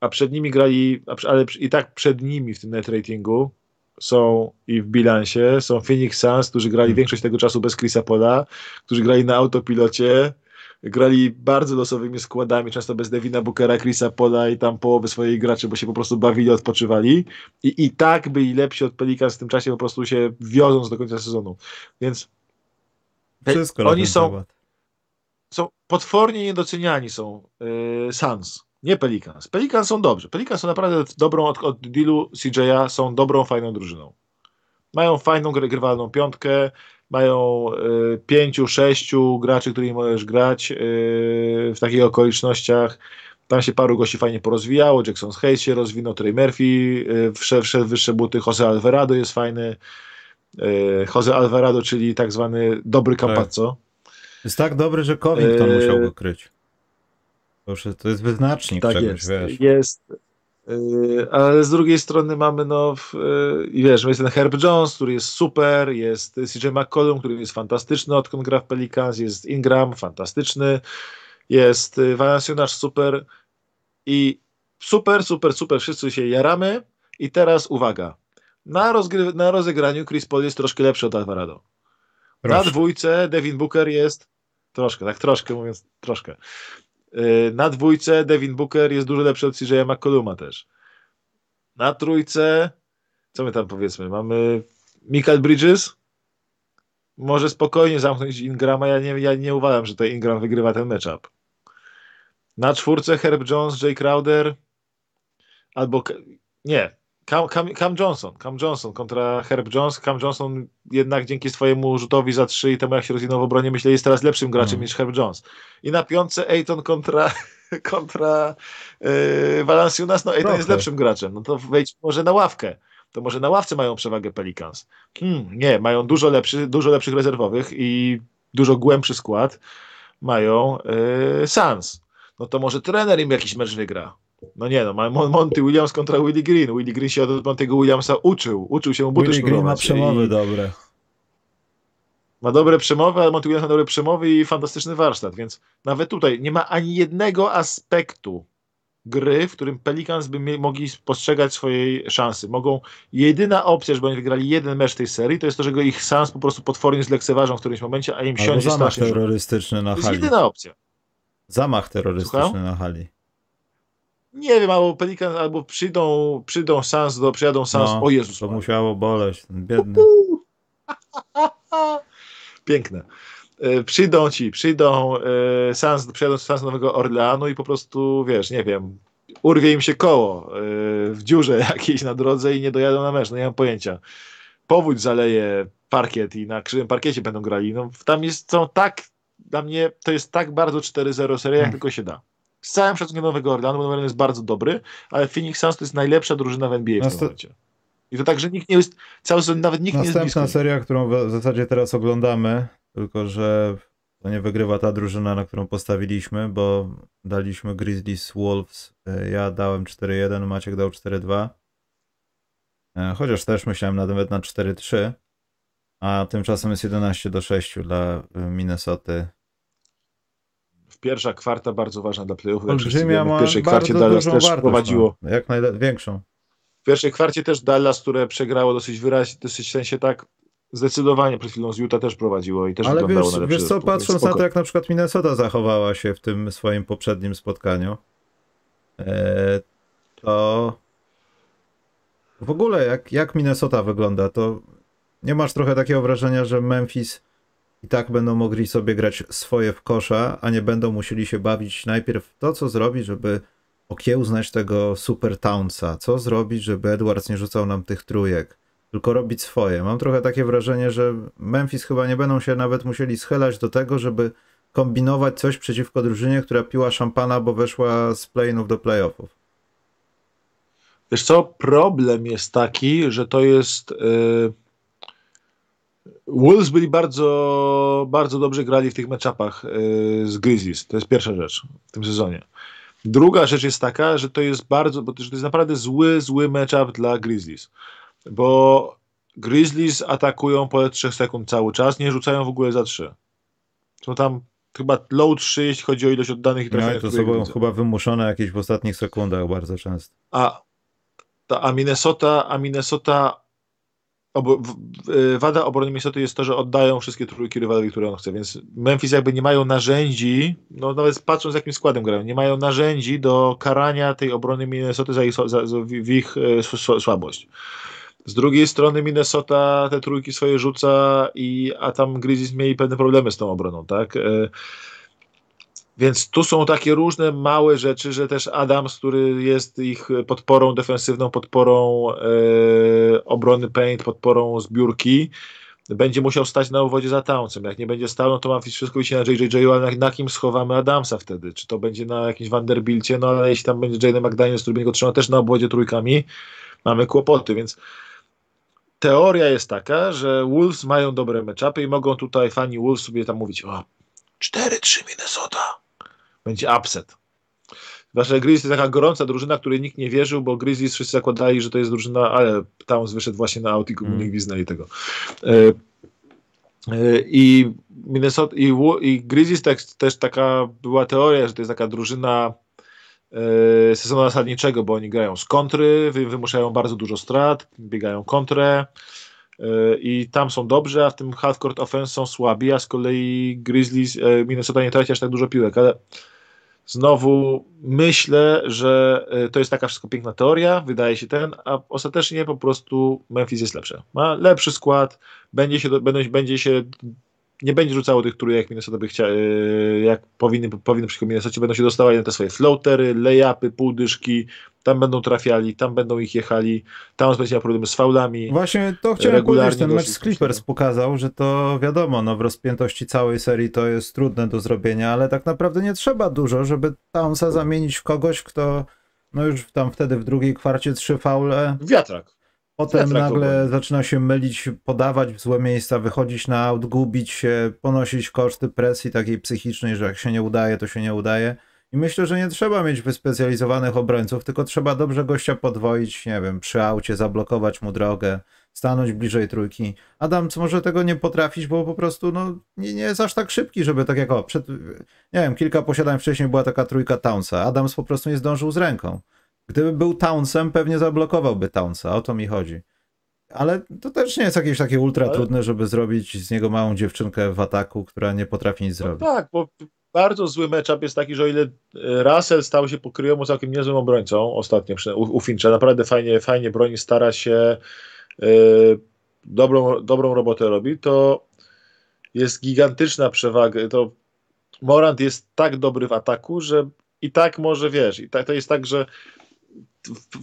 A przed nimi grali, ale i tak przed nimi w tym net ratingu są i w bilansie są Phoenix Suns, którzy grali hmm. większość tego czasu bez Chrisa Pola, którzy grali na autopilocie, grali bardzo losowymi składami, często bez Devina Bookera, Chrisa Pola i tam połowy swojej graczy, bo się po prostu bawili, odpoczywali i, i tak byli lepsi od Pelicans w tym czasie po prostu się wiążąc do końca sezonu. Więc Wszystko oni są, są potwornie niedoceniani są yy, Suns. Nie Pelicans. Pelicans są dobrzy. Pelicans są naprawdę dobrą od, od dealu CJ'a, są dobrą, fajną drużyną. Mają fajną, grywalną piątkę, mają y, pięciu, sześciu graczy, którymi możesz grać y, w takich okolicznościach. Tam się paru gości fajnie porozwijało. Jackson Hayes się rozwinął, Trey Murphy y, wszedł, wszedł wyższe buty. Jose Alvarado jest fajny. Jose Alvarado, czyli tak zwany dobry Campazzo. Tak. Jest tak dobry, że Covington musiał go kryć. To, jest wyznacznik tak czegoś, jest. wiesz. Jest, ale z drugiej strony mamy, no, yy, i wiesz, jest ten Herb Jones, który jest super, jest CJ McCollum, który jest fantastyczny, odkąd gra w Pelicans, jest Ingram, fantastyczny, jest yy, Valanciunas, super i super, super, super, wszyscy się jaramy i teraz uwaga, na, rozgry- na rozegraniu Chris Paul jest troszkę lepszy od Alvarado. Na dwójce Devin Booker jest troszkę, tak troszkę mówiąc, troszkę. Y, na dwójce Devin Booker jest dużo lepszy od CJ McColluma też. Na trójce, co my tam powiedzmy, mamy Michael Bridges, może spokojnie zamknąć Ingrama. Ja nie, ja nie uważam, że to Ingram wygrywa ten matchup. Na czwórce Herb Jones, Jay Crowder albo nie, Cam, Cam, Cam, Johnson, Cam Johnson kontra Herb Jones. Cam Johnson jednak dzięki swojemu rzutowi za trzy i temu jak się rozwinął w obronie, myślę, jest teraz lepszym graczem mm. niż Herb Jones. I na piątce Ayton kontra, kontra yy, Valanciunas. No Ayton jest lepszym graczem. No to wejdź może na ławkę. To może na ławce mają przewagę Pelicans. Hmm, nie, mają dużo, lepszy, dużo lepszych rezerwowych i dużo głębszy skład. Mają yy, Suns. No to może trener im jakiś mecz wygra. No nie no, Monty Williams kontra Willie Green. Willie Green się od Monty'ego Williamsa uczył. Uczył się buty Willie Green ma przemowy i... dobre. Ma dobre przemowy, ale Monty Williams ma dobre przemowy i fantastyczny warsztat, więc nawet tutaj nie ma ani jednego aspektu gry, w którym Pelicans by mogli postrzegać swojej szansy. Mogą, jedyna opcja, żeby oni wygrali jeden mecz tej serii, to jest to, że go ich sans po prostu potwornie zlekceważą w którymś momencie, a im Albo siądzie zamach terrorystyczny na hali. To jest jedyna opcja. Zamach terrorystyczny Słucham? na hali. Nie wiem, albo Pelikan, albo przyjdą, przyjdą Sans, do, przyjadą Sans, no, o Jezus. To musiało boleć, ten biedny. Piękne. E, przyjdą ci, przyjdą e, Sans, przyjadą Sans Nowego Orleanu i po prostu, wiesz, nie wiem, urwie im się koło e, w dziurze jakiejś na drodze i nie dojadą na mecz, no nie mam pojęcia. Powódź zaleje parkiet i na krzywym parkiecie będą grali. No, tam jest, są tak, dla mnie to jest tak bardzo 4-0 seria, jak hmm. tylko się da. Z całym szacunkiem Nowego Orleanu, bo Nowy jest bardzo dobry, ale Phoenix Suns to jest najlepsza drużyna w NBA w Nast- tym momencie. I to tak, że nikt nie jest, cały sezon nawet nikt Następna nie jest Następna seria, którą w zasadzie teraz oglądamy, tylko że to nie wygrywa ta drużyna, na którą postawiliśmy, bo daliśmy Grizzlies Wolves. E, ja dałem 4-1, Maciek dał 4-2. E, chociaż też myślałem nawet na 4-3. A tymczasem jest 11 do 6 dla Minnesoty pierwsza kwarta bardzo ważna dla playoffów. Olbrzymia w pierwszej kwarcie Dallas też prowadziło. Ma. Jak największą. W pierwszej kwarcie też Dallas, które przegrało dosyć wyraźnie, dosyć w sensie tak zdecydowanie przed chwilą z Utah też prowadziło i też Ale wyglądało wiesz, na wiesz co, patrząc na to, jak na przykład Minnesota zachowała się w tym swoim poprzednim spotkaniu, e, to w ogóle jak, jak Minnesota wygląda, to nie masz trochę takiego wrażenia, że Memphis i tak będą mogli sobie grać swoje w kosza, a nie będą musieli się bawić najpierw to, co zrobić, żeby okiełznać tego super Townsa, co zrobić, żeby Edwards nie rzucał nam tych trójek, tylko robić swoje. Mam trochę takie wrażenie, że Memphis chyba nie będą się nawet musieli schylać do tego, żeby kombinować coś przeciwko drużynie, która piła szampana, bo weszła z play-inów do playoffów. Wiesz co, problem jest taki, że to jest... Yy Wolves byli bardzo, bardzo dobrze grali w tych matchupach y, z Grizzlies. To jest pierwsza rzecz w tym sezonie. Druga rzecz jest taka, że to jest bardzo, bo to jest naprawdę zły, zły matchup dla Grizzlies. Bo Grizzlies atakują po 3 sekund cały czas, nie rzucają w ogóle za 3. Są tam chyba low 3, jeśli chodzi o ilość oddanych i trafionych. No to są chyba wymuszone jakieś w ostatnich sekundach bardzo często. A, ta, a Minnesota, a Minnesota Ob wada obrony Minnesota jest to, że oddają wszystkie trójki rywalowi, które on chce, więc Memphis jakby nie mają narzędzi, no nawet patrząc jakim składem grają, nie mają narzędzi do karania tej obrony Minnesota za ich, za, za, w ich e, słabość. Z drugiej strony Minnesota te trójki swoje rzuca, i, a tam Grizzlies mieli pewne problemy z tą obroną, tak? Więc tu są takie różne małe rzeczy, że też Adams, który jest ich podporą defensywną, podporą e, obrony paint, podporą zbiórki, będzie musiał stać na uwodzie za Townsem. Jak nie będzie stał, no to ma wszystko wisi na JJJ, ale na, na, kim schowamy Adamsa wtedy? Czy to będzie na jakimś Vanderbilcie? No ale jeśli tam będzie Jaden McDaniels, który będzie go trzymał też na obwodzie trójkami, mamy kłopoty, więc teoria jest taka, że Wolves mają dobre meczapy i mogą tutaj fani Wolves sobie tam mówić o 4-3 Minnesota będzie upset. Zwłaszcza, Grizzlies to taka gorąca drużyna, której nikt nie wierzył, bo Grizzlies wszyscy zakładali, że to jest drużyna, ale Towns wyszedł właśnie na aut i mm. nikt gwizdnęli tego. E, e, I Minnesota i, i Grizzlies tak, też taka była teoria, że to jest taka drużyna e, sezonu zasadniczego, bo oni grają z kontry, wy, wymuszają bardzo dużo strat, biegają kontrę, i tam są dobrze, a w tym half-court offense są słabi, a z kolei Grizzlies, Minnesota nie traci aż tak dużo piłek, ale znowu myślę, że e, to jest taka wszystko piękna teoria, wydaje się ten, a ostatecznie po prostu Memphis jest lepsze. Ma lepszy skład, będzie się, będzie się nie będzie rzucało tych trójek, jak Minnesota by chciała, e, jak powinny, powinny przyjść Minnesota, będą się dostawali na te swoje floatery, layupy, półdyszki, tam będą trafiali, tam będą ich jechali, tam będzie miał problemy z faulami. Właśnie to chciałem powiedzieć, ten mecz z Clippers pokazał, że to wiadomo, no w rozpiętości całej serii to jest trudne do zrobienia, ale tak naprawdę nie trzeba dużo, żeby Townsa zamienić w kogoś, kto no już tam wtedy w drugiej kwarcie trzy faule. Wiatrak. Potem nagle zaczyna się mylić, podawać w złe miejsca, wychodzić na aut, gubić się, ponosić koszty presji takiej psychicznej, że jak się nie udaje, to się nie udaje. I myślę, że nie trzeba mieć wyspecjalizowanych obrońców, tylko trzeba dobrze gościa podwoić, nie wiem, przy aucie, zablokować mu drogę, stanąć bliżej trójki. Adams może tego nie potrafić, bo po prostu no, nie, nie jest aż tak szybki, żeby tak jak o, przed, nie wiem, kilka posiadań wcześniej była taka trójka Townsa. Adams po prostu nie zdążył z ręką. Gdyby był Townsem, pewnie zablokowałby Townsa, o to mi chodzi. Ale to też nie jest jakieś takie ultra Ale... trudne, żeby zrobić z niego małą dziewczynkę w ataku, która nie potrafi nic no zrobić. tak, bo bardzo zły matchup jest taki, że o ile Russell stał się pokryjomu całkiem niezłym obrońcą ostatnio u, u Fincha, naprawdę fajnie, fajnie broni, stara się, yy, dobrą, dobrą robotę robi, to jest gigantyczna przewaga, to Morant jest tak dobry w ataku, że i tak może, wiesz, i tak, to jest tak, że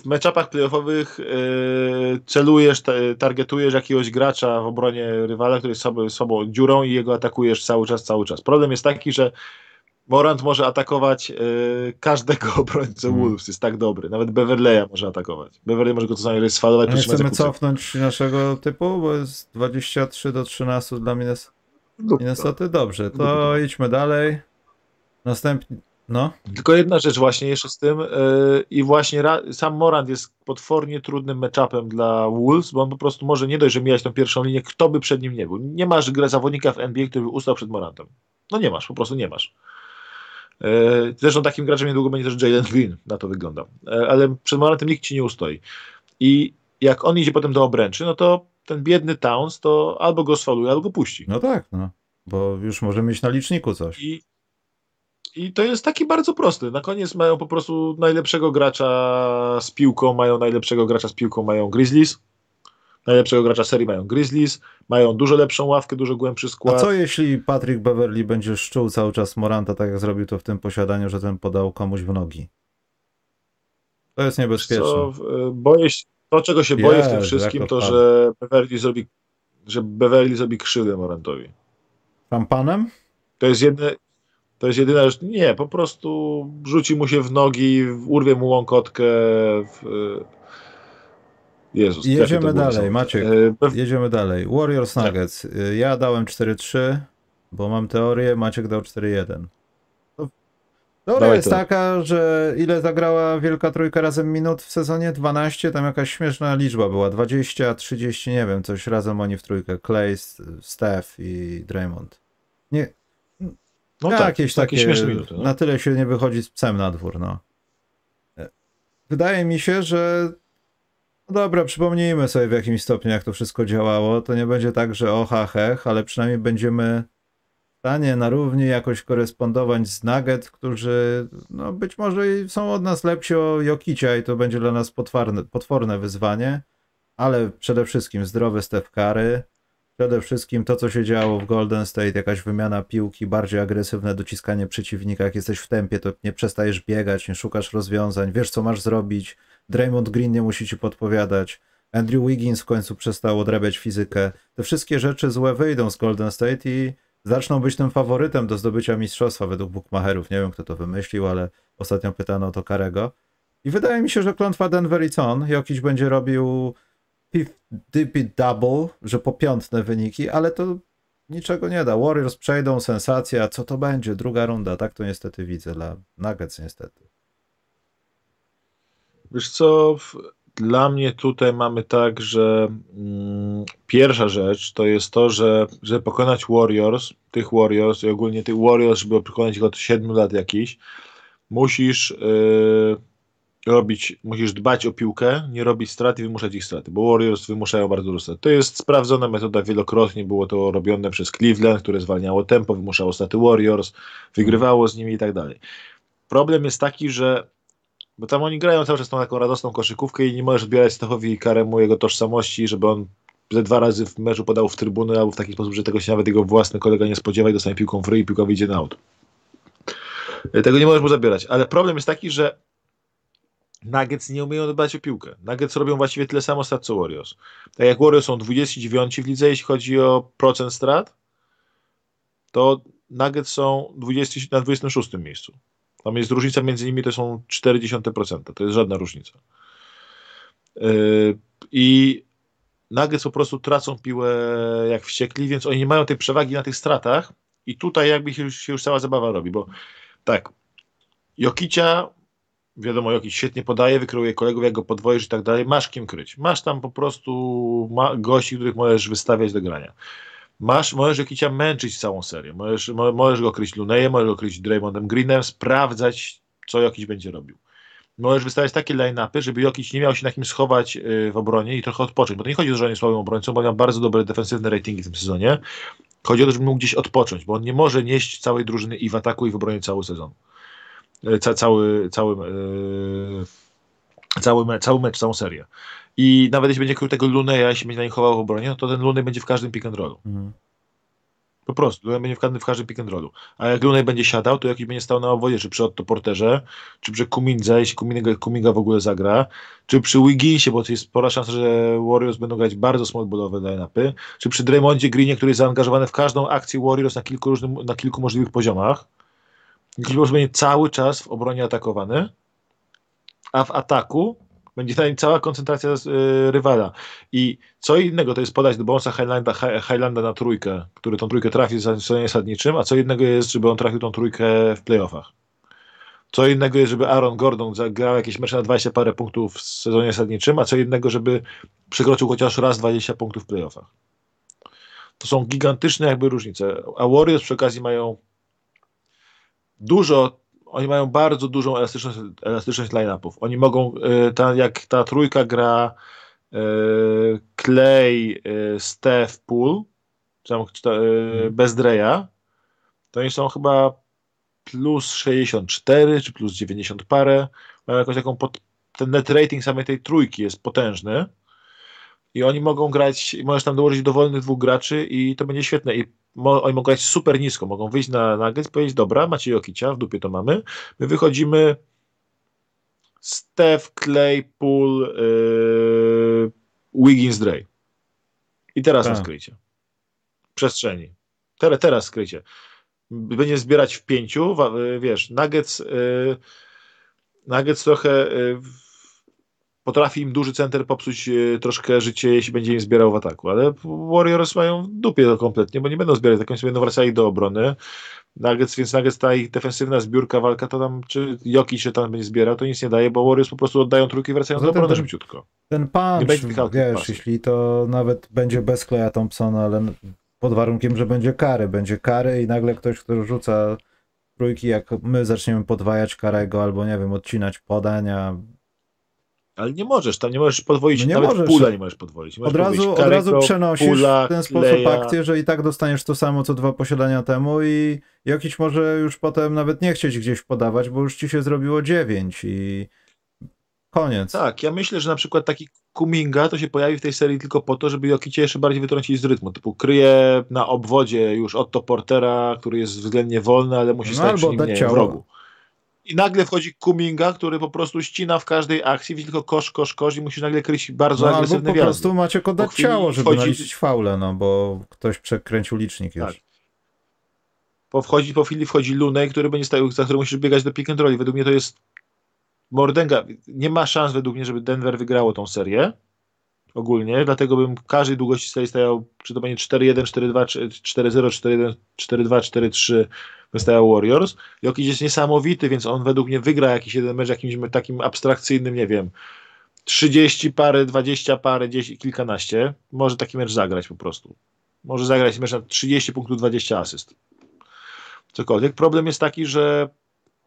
w meczapach playoffowych yy, celujesz, targetujesz jakiegoś gracza w obronie rywala, który jest sobą, sobą dziurą i jego atakujesz cały czas, cały czas. Problem jest taki, że Morant może atakować yy, każdego obrońcę hmm. Wolves, jest tak dobry. Nawet Beverleya może atakować. Beverley może go to czasami sfalować. Nie chcemy cofnąć naszego typu, bo jest 23 do 13 dla Minnesota. Dobrze, to idźmy dalej. Następny, no. Tylko jedna rzecz właśnie jeszcze z tym yy, i właśnie sam Morant jest potwornie trudnym matchupem dla Wolves, bo on po prostu może nie dość, że mijać tą pierwszą linię, kto by przed nim nie był. Nie masz grę zawodnika w NBA, który by ustał przed Morantem. No nie masz, po prostu nie masz. Yy, zresztą takim graczem niedługo będzie też Jalen Green, na to wygląda. Yy, ale przed Morantem nikt ci nie ustoi. I jak on idzie potem do obręczy, no to ten biedny Towns to albo go sfaluje, albo go puści. No tak, no. Bo już może mieć na liczniku coś. I i to jest taki bardzo prosty. Na koniec mają po prostu najlepszego gracza z piłką, mają najlepszego gracza z piłką, mają Grizzlies. Najlepszego gracza serii mają Grizzlies, mają dużo lepszą ławkę, dużo głębszy skład. A co jeśli Patrick Beverly będzie szczuł cały czas Moranta, tak jak zrobił to w tym posiadaniu, że ten podał komuś w nogi? To jest niebezpieczne. Co, boję się, to, czego się boję w tym wszystkim, to, że Beverly zrobi, że Beverly zrobi krzywdę Morantowi. Szampanem? To jest jedne, to jest jedyna rzecz. Nie, po prostu rzuci mu się w nogi, urwie mu łąkotkę. W... Jezus. Jedziemy dalej, Maciek. E, jedziemy dalej. Warriors tak. Nuggets. Tak. Ja dałem 4-3, bo mam teorię, Maciek dał 4-1. Teoria jest taka, że ile zagrała Wielka Trójka razem minut w sezonie? 12, tam jakaś śmieszna liczba była, 20, 30, nie wiem, coś razem oni w trójkę, Clay, Steph i Draymond. Nie, no tak, jakieś takie, takie minuty, no. na tyle się nie wychodzi z psem na dwór, no. Wydaje mi się, że no dobra, przypomnijmy sobie w jakimś stopniu, jak to wszystko działało. To nie będzie tak, że oha, hech, ale przynajmniej będziemy w stanie na równi jakoś korespondować z Nugget, którzy no być może są od nas lepsi o Jokicia i to będzie dla nas potworne, potworne wyzwanie, ale przede wszystkim zdrowe Steph Curry, Przede wszystkim to, co się działo w Golden State, jakaś wymiana piłki, bardziej agresywne dociskanie przeciwnika. Jak jesteś w tempie, to nie przestajesz biegać, nie szukasz rozwiązań, wiesz, co masz zrobić. Draymond Green nie musi ci podpowiadać. Andrew Wiggins w końcu przestał odrabiać fizykę. Te wszystkie rzeczy złe wyjdą z Golden State i zaczną być tym faworytem do zdobycia mistrzostwa według bookmacherów. Nie wiem, kto to wymyślił, ale ostatnio pytano o to Karego. I wydaje mi się, że klątwa Denver i Con. Będzie robił dippy double, że po piątne wyniki, ale to niczego nie da. Warriors przejdą, sensacja, co to będzie? Druga runda, tak to niestety widzę dla Nuggets niestety. Wiesz co, dla mnie tutaj mamy tak, że mm, pierwsza rzecz to jest to, że żeby pokonać Warriors, tych Warriors i ogólnie tych Warriors, żeby pokonać ich od 7 lat jakiś, musisz yy, robić, musisz dbać o piłkę, nie robić straty, wymuszać ich straty, bo Warriors wymuszają bardzo dużo straty. To jest sprawdzona metoda wielokrotnie, było to robione przez Cleveland, które zwalniało tempo, wymuszało straty Warriors, wygrywało z nimi i tak dalej. problem jest taki, że bo tam oni grają cały czas tą taką radosną koszykówkę i nie możesz odbierać Stefowi Karemu jego tożsamości, żeby on ze dwa razy w meczu podał w trybuny albo w taki sposób, że tego się nawet jego własny kolega nie spodziewa i dostanie piłką w ryj i piłka wyjdzie na aut. Tego nie możesz mu zabierać. Ale problem jest taki, że Nuggets nie umieją dbać o piłkę. Nuggets robią właściwie tyle samo strat co Warriors. Tak jak Warriors są 29 w lidze, jeśli chodzi o procent strat, to Nuggets są 20, na 26 miejscu. Tam jest różnica między nimi, to są 0,4%. To jest żadna różnica. Yy, I Nuggets po prostu tracą piłę jak wściekli, więc oni nie mają tej przewagi na tych stratach i tutaj jakby się już, się już cała zabawa robi, bo tak, Jokicia wiadomo, jakiś świetnie podaje, wykreuje kolegów, jak go podwoisz i tak dalej, masz kim kryć. Masz tam po prostu ma gości, których możesz wystawiać do grania. Masz, możesz Jokicia męczyć całą serię. Możesz, możesz go kryć Lunejem, możesz go kryć Draymondem Greenem, sprawdzać, co Jokic będzie robił. Możesz wystawiać takie line-upy, żeby Jokic nie miał się na kim schować y, w obronie i trochę odpocząć, bo to nie chodzi o to, że on jest słabym obrońcą, bo miał bardzo dobre defensywne ratingi w tym sezonie. Chodzi o to, żeby mógł gdzieś odpocząć, bo on nie może nieść całej drużyny i w ataku, i w obronie cały sezon. E, ca, cały, cały, yy, cały, cały mecz, całą serię. I nawet jeśli będzie krył tego Luneja, jeśli będzie na nim chował w obronie, no to ten Lunej będzie w każdym pick and rollu. Mhm. Po prostu, Lunej będzie w każdym, w każdym pick and rollu. A jak Lunej będzie siadał, to jakiś będzie stał na obwodzie, czy przy Otto Porterze, czy przy Kumindze, jeśli Kuminga, Kuminga w ogóle zagra, czy przy Wigginsie, bo to jest spora szansa, że Warriors będą grać bardzo smallballowe line-upy, czy przy Draymondzie Greenie, który jest zaangażowany w każdą akcję Warriors na kilku, różnym, na kilku możliwych poziomach Gilbert będzie cały czas w obronie atakowany, a w ataku będzie tam cała koncentracja y, rywala. I co innego to jest podać do Bonesa Highlanda, Highlanda na trójkę, który tą trójkę trafi w sezonie sadniczym, a co innego jest, żeby on trafił tą trójkę w playoffach. Co innego jest, żeby Aaron Gordon zagrał jakieś mecze na 20 parę punktów w sezonie sadniczym, a co innego, żeby przekroczył chociaż raz 20 punktów w playoffach. To są gigantyczne jakby różnice. A Warriors przy okazji mają dużo, oni mają bardzo dużą elastyczność, elastyczność line-upów. Oni mogą, e, ta, jak ta trójka gra e, Clay, e, Steph, Pool, mhm. bez Dreya, to oni są chyba plus 64 czy plus 90 parę. Mają jakąś taką, pod, ten net rating samej tej trójki jest potężny i oni mogą grać, możesz tam dołożyć dowolnych dwóch graczy i to będzie świetne. I mo, oni mogą grać super nisko, mogą wyjść na nuggets i powiedzieć, dobra, macie Jokicia, w dupie to mamy, my wychodzimy Steph, Clay, Pool, yy, Wiggins, Dray. I teraz tak. skryjcie. Przestrzeni. Teraz, teraz skryjcie. Będzie zbierać w pięciu, wiesz, Nuggets, yy, Nuggets trochę yy, potrafi im duży center popsuć e, troszkę życie, jeśli będzie im zbierał w ataku, ale Warriors mają w dupie to kompletnie, bo nie będą zbierać, tak sobie będą wracali do obrony. Nuggets, więc Nuggets ta ich defensywna zbiórka, walka, to tam, czy Joki się tam będzie zbierał, to nic nie daje, bo Warriors po prostu oddają trójki i wracają do obrony szybciutko. Ten punch, wiesz, jeśli to nawet będzie bez Kleja Thompsona, ale pod warunkiem, że będzie kary, będzie kary i nagle ktoś, kto rzuca trójki, jak my zaczniemy podwajać karego albo, nie wiem, odcinać podania, ale nie możesz, tam nie możesz podwoić, no nie nawet możesz. pula nie możesz podwoić. Możesz od razu, od razu przenosisz pula, w ten sposób kleja. akcję, że i tak dostaniesz to samo, co dwa posiadania temu i jakiś może już potem nawet nie chcieć gdzieś podawać, bo już ci się zrobiło dziewięć i koniec. Tak, ja myślę, że na przykład taki Kuminga to się pojawi w tej serii tylko po to, żeby Jokicie jeszcze bardziej wytrącić z rytmu. Typu kryje na obwodzie już Otto Portera, który jest względnie wolny, ale musi no, stać albo przy nim, w rogu i nagle wchodzi Kuminga, który po prostu ścina w każdej akcji, widzi tylko kosz, kosz, kosz i musi nagle kryć bardzo no, agresywne albo po prostu macie oddać ciało, żeby wchodzi... naliczyć faule, no bo ktoś przekręcił licznik już. Tak. Po, wchodzi, po chwili wchodzi Lunej, który będzie stał, za którym musisz biegać do pick and roll. Według mnie to jest mordęga. Nie ma szans według mnie, żeby Denver wygrało tą serię ogólnie, dlatego bym każdej długości serii stawiał, czy to będzie 4-1, 4-2, 4-0, 4-1, 4-2, 4-3, bym Warriors. Jokic jest niesamowity, więc on według mnie wygra jakiś jeden mecz jakimś takim abstrakcyjnym, nie wiem, 30 parę, 20 parę, 10, kilkanaście. Może taki mecz zagrać po prostu. Może zagrać mecz na 30 punktów, 20 asyst. Cokolwiek. Problem jest taki, że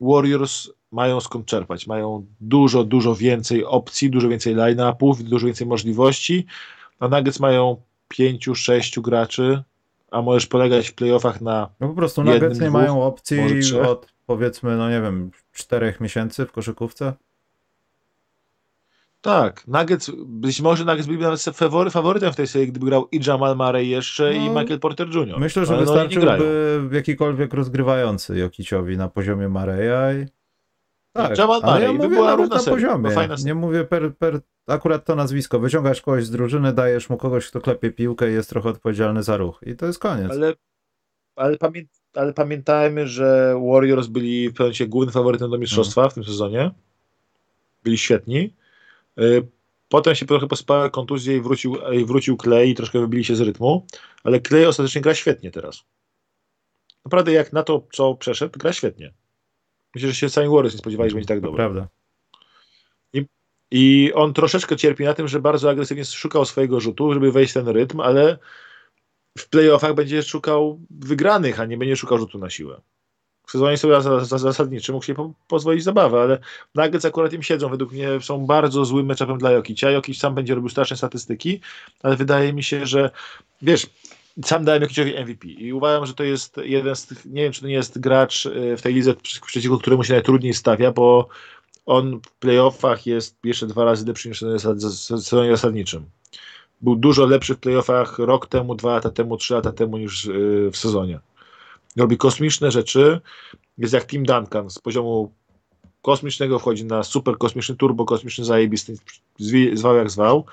Warriors mają skąd czerpać. Mają dużo, dużo więcej opcji, dużo więcej line-upów, dużo więcej możliwości. A Nuggets mają pięciu, sześciu graczy, a możesz polegać w playoffach na. No po prostu Nuggets nie mają opcji od powiedzmy, no nie wiem, czterech miesięcy w koszykówce? Tak, Nuggets, być może Nuggets byliby nawet fawory, faworytem w tej serii, gdyby grał i Jamal Murray jeszcze no, i Michael Porter Jr. Myślę, że Ale no, wystarczyłby no jakikolwiek rozgrywający Jokiciowi na poziomie Mareya i... Tak, Jamal Murray ja by była równa na poziomie. Nie mówię per, per akurat to nazwisko. Wyciągasz kogoś z drużyny, dajesz mu kogoś, kto klepie piłkę i jest trochę odpowiedzialny za ruch. I to jest koniec. Ale, ale, pamię ale pamiętajmy, że Warriors byli w pewnym sensie głównym faworytem do mistrzostwa hmm. w tym sezonie. Byli świetni. Y, potem się trochę posypała kontuzję i wrócił, i wrócił Clay i troszkę wybili się z rytmu, ale Clay ostatecznie gra świetnie teraz. Naprawdę jak na to, co przeszedł, gra świetnie. Myślę, że się sami Warriors nie spodziewali, że będzie tak dobry. Prawda. I, I on troszeczkę cierpi na tym, że bardzo agresywnie szukał swojego rzutu, żeby wejść w ten rytm, ale w playoffach będzie szukał wygranych, a nie będzie szukał rzutu na siłę w sezonie sobie zasadniczy mógł się po, pozwolić zabawę, ale Nuggets akurat im siedzą. Według mnie są bardzo złym meczem dla Jokicia. Jokic sam będzie robił straszne statystyki, ale wydaje mi się, że wiesz, sam dałem Jokiciowi MVP i uważam, że to jest jeden z tych, nie wiem, czy to nie jest gracz e, w tej lidze, przeciwko któremu się najtrudniej stawia, bo on w playoffach jest jeszcze dwa razy lepszy niż w sezonie zasadniczym. Był dużo lepszy w playoffach rok temu, dwa lata temu, trzy lata temu niż e, w sezonie robi kosmiczne rzeczy, jest jak Tim Duncan z poziomu kosmicznego wchodzi na super kosmiczny, turbo kosmiczny, zajebisty, zwał jak zwał,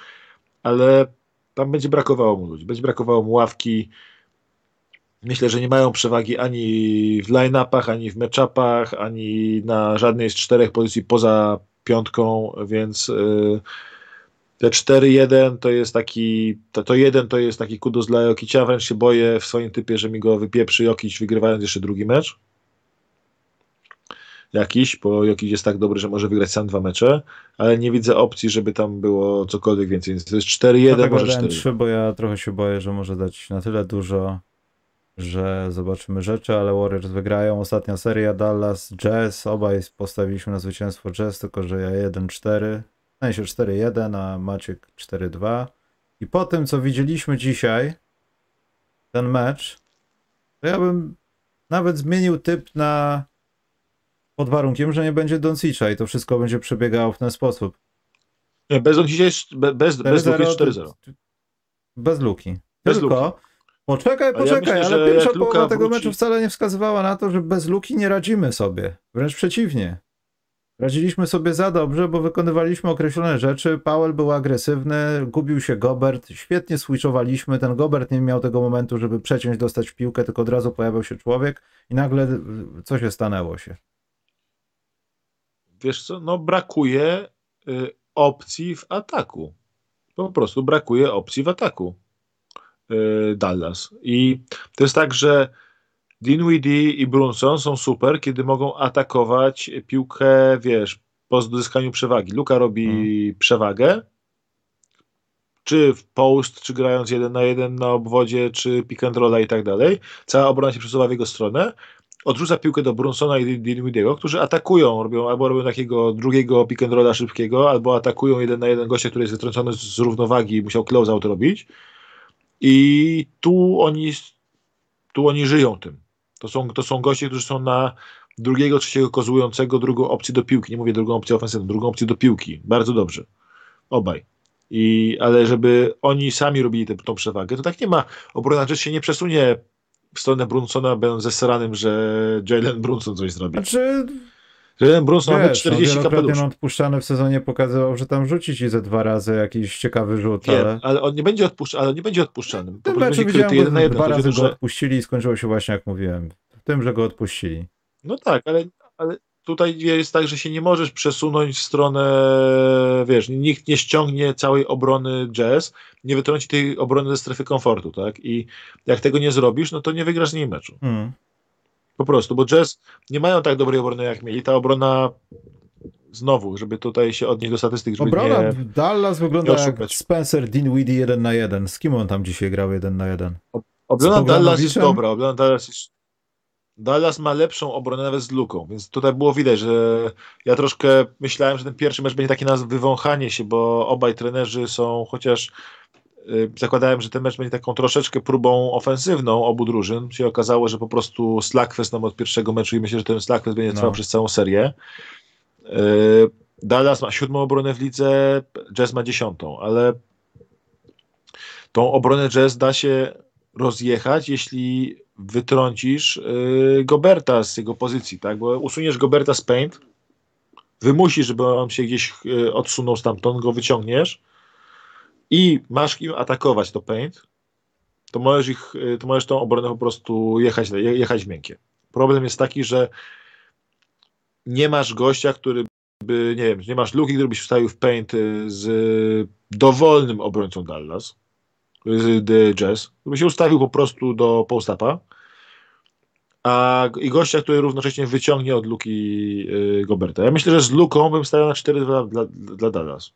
ale tam będzie brakowało mu ludzi, będzie brakowało mu ławki. Myślę, że nie mają przewagi ani w line-upach, ani w match-upach, ani na żadnej z czterech pozycji poza piątką, więc yy, te 4-1 to jest taki, to, to jeden to jest taki kudos dla Jokicia, wręcz się boję w swoim typie, że mi go wypieprzy Jokic wygrywając jeszcze drugi mecz. Jakiś, bo Jokic jest tak dobry, że może wygrać sam dwa mecze, ale nie widzę opcji, żeby tam było cokolwiek więcej, więc to jest 4-1, może 4 3, bo ja trochę się boję, że może dać na tyle dużo, że zobaczymy rzeczy, ale Warriors wygrają. Ostatnia seria Dallas, Jazz, obaj postawiliśmy na zwycięstwo Jazz, tylko że ja 1-4 w sensie 4-1, a Maciek 4-2. I po tym, co widzieliśmy dzisiaj, ten mecz, to ja bym nawet zmienił typ na pod warunkiem, że nie będzie Doncicza i to wszystko będzie przebiegało w ten sposób. Nie, bez Doncicza jest bez, bez, bez luki 4-0. Bez luki. Bez Tylko, luki. poczekaj, poczekaj, ja myślę, ale pierwsza połowa tego wróci... meczu wcale nie wskazywała na to, że bez luki nie radzimy sobie. Wręcz przeciwnie. Radziliśmy sobie za dobrze, bo wykonywaliśmy określone rzeczy. Powell był agresywny, gubił się Gobert, świetnie switchowaliśmy. Ten Gobert nie miał tego momentu, żeby przeciąć, dostać piłkę, tylko od razu pojawiał się człowiek i nagle co się stanęło się? Wiesz co, no brakuje y, opcji w ataku. Po prostu brakuje opcji w ataku y, Dallas. I to jest tak, że Dinwiddie i Brunson są super, kiedy mogą atakować piłkę, wiesz, po zyskaniu przewagi. Luka robi hmm. przewagę, czy w post, czy grając jeden na jeden na obwodzie, czy pick and rolla i tak dalej. Cała obrona się przesuwa w jego stronę. Odrzuca piłkę do Brunsona i Dinwiddiego, którzy atakują, robią, albo robią takiego drugiego pick and rolla szybkiego, albo atakują jeden na jeden gościa, który jest wytrącony z równowagi i musiał close out robić. I tu oni, tu oni żyją tym. To są, to są goście, którzy są na drugiego, trzeciego kozłującego, drugą opcję do piłki. Nie mówię drugą opcję ofensywną, drugą opcję do piłki. Bardzo dobrze. Obaj. I, ale żeby oni sami robili tę, tą przewagę, to tak nie ma. Obrona rzecz się nie przesunie w stronę Brunsona, będąc zesranym, że Jalen Brunson coś zrobi. Znaczy, Jalen Brunson ma 40 kapeluszy. odpuszczany w sezonie pokazywał, że tam rzuci ci ze dwa razy jakiś ciekawy rzut, Wiem, ale... ale on nie będzie odpuszczany, ale nie będzie odpuszczany. Po tym meczu widziałem, jeden na jeden. dwa razy go odpuścili i skończyło się właśnie jak mówiłem tym, że go odpuścili. No tak, ale, ale tutaj jest tak, że się nie możesz przesunąć w stronę, wiesz, nikt nie ściągnie całej obrony jazz, nie wytrąci tej obrony ze strefy komfortu, tak? I jak tego nie zrobisz, no to nie wygrasz z niej meczu. Hmm. Po prostu, bo jazz nie mają tak dobrej obrony jak mieli. Ta obrona znowu, żeby tutaj się odnieść do statystyk, żeby Obrona nie, Dallas wygląda jak Spencer Dinwiddie 1 na 1. Z kim on tam dzisiaj grał 1 na 1? Obrona Dallas jest dobra, obrona Dallas jest Dallas ma lepszą obronę nawet z luką, więc tutaj było widać, że ja troszkę myślałem, że ten pierwszy mecz będzie taki na wywąchanie się, bo obaj trenerzy są chociaż y, zakładałem, że ten mecz będzie taką troszeczkę próbą ofensywną obu drużyn. Się okazało, że po prostu slagfest nam od pierwszego meczu i myślę, że ten slagfest będzie trwał no. przez całą serię. Y, Dallas ma siódmą obronę w lidze, Jazz ma dziesiątą, ale tą obronę Jazz da się rozjechać, jeśli wytrącisz Goberta z jego pozycji, tak? Bo usuniesz Goberta z paint, wymusisz, żeby on się gdzieś odsunął stamtąd, go wyciągniesz, i masz im atakować to paint, to możesz ich, to możesz tą obronę po prostu jechać, jechać w miękkie. Problem jest taki, że nie masz gościa, który by, nie wiem, nie masz luki, który byś wstawił w paint y, z dowolnym obrońcą Dallas, z The Jazz, by się ustawił po prostu do postapa, a i gościa, który równocześnie wyciągnie od luki y, Goberta. Ja myślę, że z luką bym stawiał na 4 dla, dla, Dallas.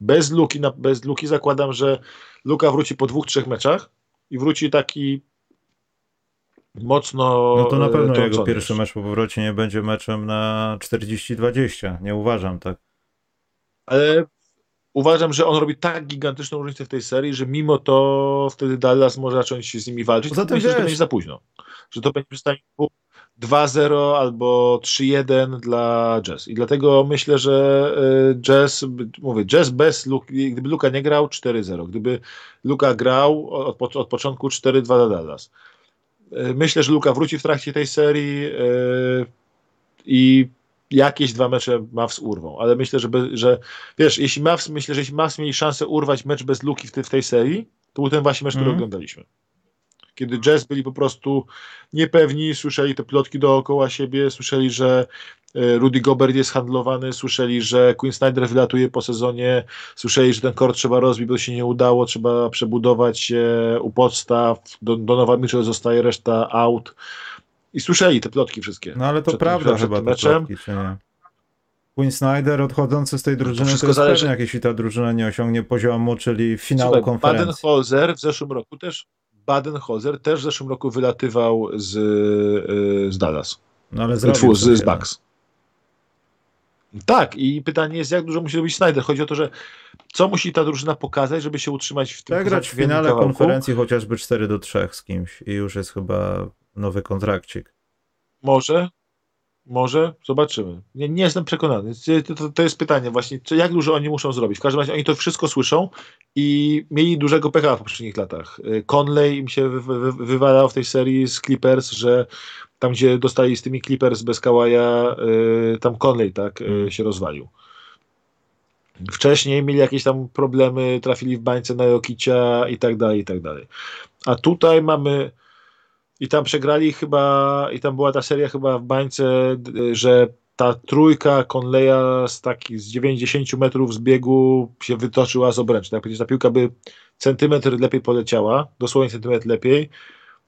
Bez luki, na, bez luki zakładam, że Luka wróci po dwóch, trzech meczach i wróci taki mocno. No to na pewno jego pierwszy mecz po powrocie nie będzie meczem na 40-20. Nie uważam tak. Ale uważam, że on robi tak gigantyczną różnicę w tej serii, że mimo to wtedy Dallas może zacząć z nimi walczyć. Zatem myślę, wiesz, że to będzie za późno. Że to będzie w stanie 2-0 albo 3-1 dla Jazz. I dlatego myślę, że y, Jazz, mówię, Jazz bez gdyby Luka nie grał, 4-0. Gdyby Luka grał od, od początku 4-2 dla Dallas. Y, myślę, że Luka wróci w trakcie tej serii y, i jakieś dwa mecze Mavs urwą, ale myślę, że, że wiesz, jeśli Mavs, myślę, że jeśli Mavs mieli szansę urwać mecz bez Luki w, te, w tej serii, to był ten właśnie mecz, mm. który mhm. oglądaliśmy kiedy Jazz byli po prostu niepewni, słyszeli te plotki dookoła siebie, słyszeli, że e, Rudy Gobert jest handlowany, słyszeli, że Quinn Snyder wylatuje po sezonie, słyszeli, że ten kort trzeba rozbić, bo się nie udało, trzeba przebudować u podstaw, do, do Nowa Mitchell zostaje reszta out i słyszeli te plotki wszystkie. No ale to prawda chyba te meczem. plotki, czy nie? Quinn Snyder odchodzący z tej drużyny, to, to jest zależy. pewnie, jeśli ta drużyna nie osiągnie poziomu, czyli finału Słuchaj, konferencji. Baden-Holzer w zeszłym roku też Baden-Holzer też w zeszłym roku wylatywał z, y, z Dallas. No ale z, z, z Bucks. Tak, i pytanie jest, jak dużo musi robić Snyder. Chodzi o to, że co musi ta drużyna pokazać, żeby się utrzymać w tym Tak, grać w finale kawałku. konferencji chociażby 4 do 3 z kimś i już jest chyba nowy kontrakcik. Może, może, zobaczymy. Nie, nie jestem przekonany. To, to, jest pytanie właśnie, jak dużo oni muszą zrobić. W każdym razie oni to wszystko słyszą i mieli dużego pecha w poprzednich latach. Conley im się wy, wy, wywalał w tej serii z Clippers, że tam gdzie dostali z tymi Clippers bez Kałaja, y, tam Conley tak y, się rozwalił. Wcześniej mieli jakieś tam problemy, trafili w bańce na Jokicia i tak dalej, i tak dalej. A tutaj mamy i tam przegrali chyba, i tam była ta seria chyba w bańce, że ta trójka Conleya z taki z 90 metrów z biegu się wytoczyła z obręczy. Tak? ta piłka by centymetr lepiej poleciała, dosłownie centymetr lepiej,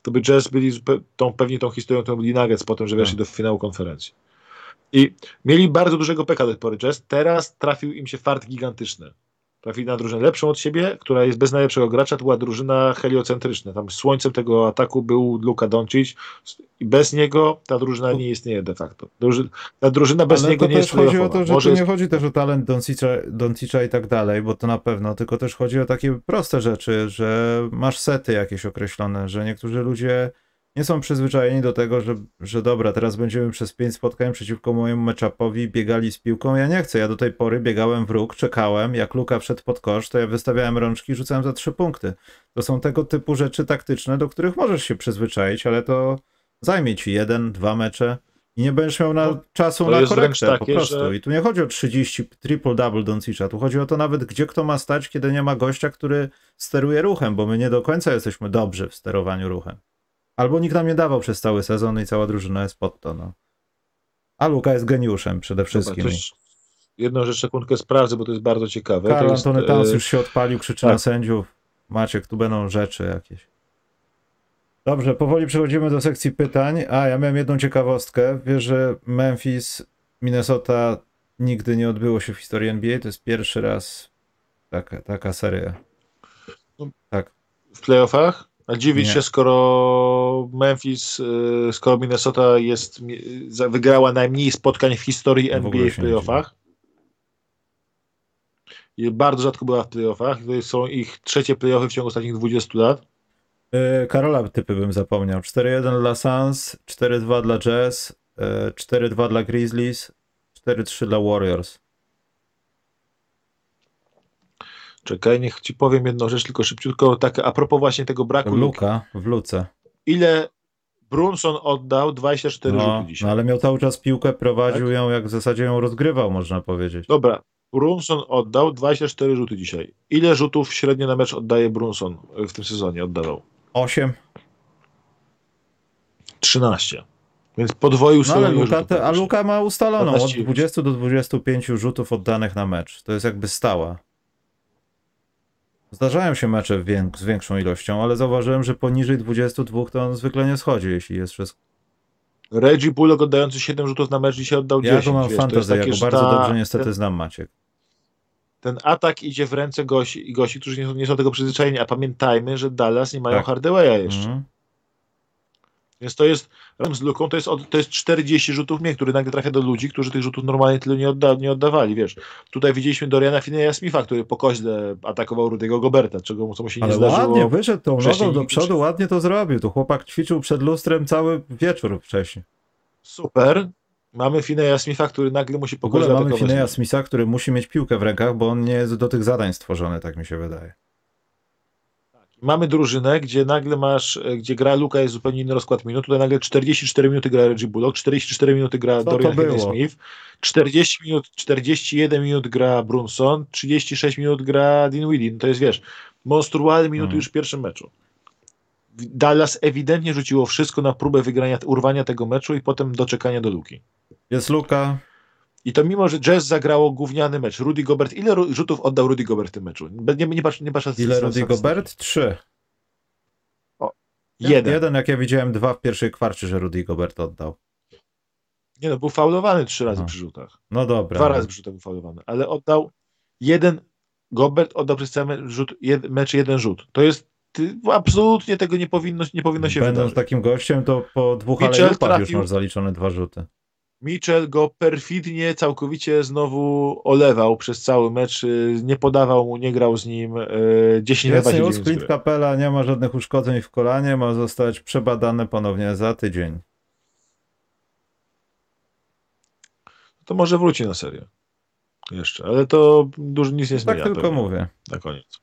to by Jazz byli tą, pewnie tą historią, tą byli Nuggets potem, że weszli tak. do finału konferencji. I mieli bardzo dużego peka do tej pory Jazz, teraz trafił im się fart gigantyczny trafili na drużynę lepszą od siebie, która jest bez najlepszego gracza, to była drużyna heliocentryczna. Tam słońcem tego ataku był Luka Doncic i bez niego ta drużyna nie istnieje de facto. Drużyna, ta drużyna bez Ale niego nie jest chodzi o to, że Może tu nie chodzi też o talent Doncicza, Doncicza i tak dalej, bo to na pewno, tylko też chodzi o takie proste rzeczy, że masz sety jakieś określone, że niektórzy ludzie nie są przyzwyczajeni do tego, że, że dobra, teraz będziemy przez pięć spotkań przeciwko mojemu matchupowi biegali z piłką. Ja nie chcę. Ja do tej pory biegałem w róg, czekałem. Jak Luka wszedł pod kosz, to ja wystawiałem rączki i rzucałem za trzy punkty. To są tego typu rzeczy taktyczne, do których możesz się przyzwyczaić, ale to zajmie ci jeden, dwa mecze i nie będziesz miał na, no, czasu na korektę takie, po prostu. Że... I tu nie chodzi o 30 triple-double Doncicza, tu chodzi o to nawet, gdzie kto ma stać, kiedy nie ma gościa, który steruje ruchem, bo my nie do końca jesteśmy dobrzy w sterowaniu ruchem. Albo nikt nam nie dawał przez cały sezon i cała drużyna jest pod to. No. A Luka jest geniuszem przede wszystkim. Dobra, jedną rzecz sekundkę sprawdzę, bo to jest bardzo ciekawe. Karl jest, Antony Towns e... już się odpalił, krzyczy tak. na sędziów. Maciek, tu będą rzeczy jakieś. Dobrze, powoli przechodzimy do sekcji pytań. A, ja miałem jedną ciekawostkę. Wiesz, że Memphis, Minnesota nigdy nie odbyło się w historii NBA. To jest pierwszy raz taka, taka seria. No, tak. W playoffach? A dziwić nie. się, skoro Memphis, y, skoro Minnesota jest, wygrała najmniej spotkań w historii NBA w playoffach. i bardzo rzadko była w playoffach. To są ich trzecie playoffy w ciągu ostatnich 20 lat. Yy, Karola typy bym zapomniał. 4-1 dla Suns, 4-2 dla Jazz, yy, 4-2 dla Grizzlies, 4-3 dla Warriors. Czekaj, niech ci powiem jedną rzecz, tylko szybciutko, tak a propos właśnie tego braku Luka w Luce. Ile Brunson oddał 24 No, rzuty dzisiaj. no ale miał cały czas piłkę, prowadził Tak? ją, jak w zasadzie ją rozgrywał, można powiedzieć. Dobra, Brunson oddał 24 rzuty dzisiaj. Ile rzutów średnio na mecz oddaje Brunson w tym sezonie? Oddawał 8. 13. Więc podwoił No ale Luka, te, a. Luka ma ustaloną od 15. 20 do 25 rzutów oddanych na mecz. To jest jakby stała. Zdarzają się mecze z większą ilością, ale zauważyłem, że poniżej 22 to on zwykle nie schodzi, jeśli jest wszystko. Reggie Bullock oddający 7 rzutów na mecz dzisiaj oddał 10. Ja go mam wiesz, to ja go że bardzo ta- dobrze niestety ten, znam, Maciek. ten atak idzie w ręce gości, i gości którzy nie są, nie są tego przyzwyczajeni, a pamiętajmy, że Dallas nie mają Tak. Hardawaya jeszcze. Mhm. Więc to jest, razem z Luką, to jest, od, to jest 40 rzutów mniej, który nagle trafia do ludzi, którzy tych rzutów normalnie tyle nie, odda, nie oddawali, wiesz. Tutaj widzieliśmy Doriana Fineya Smitha, który po koźle atakował Rudy'ego Goberta, czego mu co mu się nie Ale zdarzyło. ładnie wyszedł tą nogą do przodu, ładnie to zrobił. Tu chłopak ćwiczył przed lustrem cały wieczór wcześniej. Super. Mamy Fineya Smitha, który nagle musi W po ogóle koźle mamy. Fineya Smitha, który musi mieć piłkę w rękach, bo on nie jest do tych zadań stworzony, tak mi się wydaje. Mamy drużynę, gdzie nagle masz, e, gdzie gra Luka jest zupełnie inny rozkład minut. Tutaj nagle 44 minuty gra Reggie Bullock, 44 minuty gra Co Dorian? Finney-Smith, 40 minut, 41 minut gra Brunson, 36 minut gra Dinwiddie. No to jest, wiesz, monstrualne minuty Mhm. już w pierwszym meczu. Dallas ewidentnie rzuciło wszystko na próbę wygrania, urwania tego meczu i potem doczekania do Luki. Jest Luka, I to mimo, że Jazz zagrało gówniany mecz. Rudy Gobert, ile rzutów oddał Rudy Gobert w tym meczu? Nie, nie, patrz, nie patrz na ile Rudy. Gobert? Trzy. Jeden. Jeden, jak ja widziałem, dwa w pierwszej kwarcie, że Rudy Gobert oddał. Nie no, był faulowany trzy razy No. przy rzutach. No dobra. Dwa no. razy przy rzutach był faulowany, ale oddał jeden, Gobert oddał przez cały mecz, rzut, jed, mecz jeden rzut. To jest, ty, absolutnie tego nie powinno, nie powinno się Będąc wydarzyć. takim gościem, to po dwóch Mitchell alejupach już masz zaliczone dwa rzuty. Mitchell go perfidnie, całkowicie znowu olewał przez cały mecz, y, nie podawał mu, nie grał z nim, y, 10 na Jest 29 news, Clint gry. Capella nie ma żadnych uszkodzeń w kolanie, ma zostać przebadany ponownie za tydzień. To może wróci na serię. Jeszcze, ale to dużo nic nie zmienia. Tak tylko pewnie. mówię. na koniec.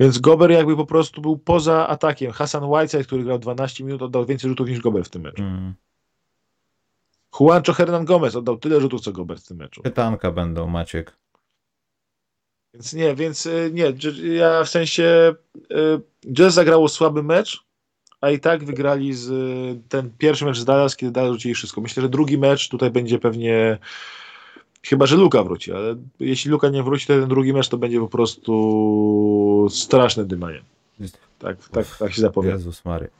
Więc Gober jakby po prostu był poza atakiem. Hassan Whiteside, który grał 12 minut, oddał więcej rzutów niż Gober w tym meczu. Mm. Juancho Hernan Gomez oddał tyle rzutów, co Gober w tym meczu. Pytanka będą, Maciek. Więc nie, więc y, nie, ja w sensie y, Jazz zagrało słaby mecz, a i tak wygrali z y, ten pierwszy mecz z Dallas, kiedy Dallas rzucili wszystko. Myślę, że drugi mecz tutaj będzie pewnie chyba, że Luka wróci, ale jeśli Luka nie wróci, to ten drugi mecz to będzie po prostu straszne dymanie. Tak, tak, tak się zapowiada. Jezus Mary.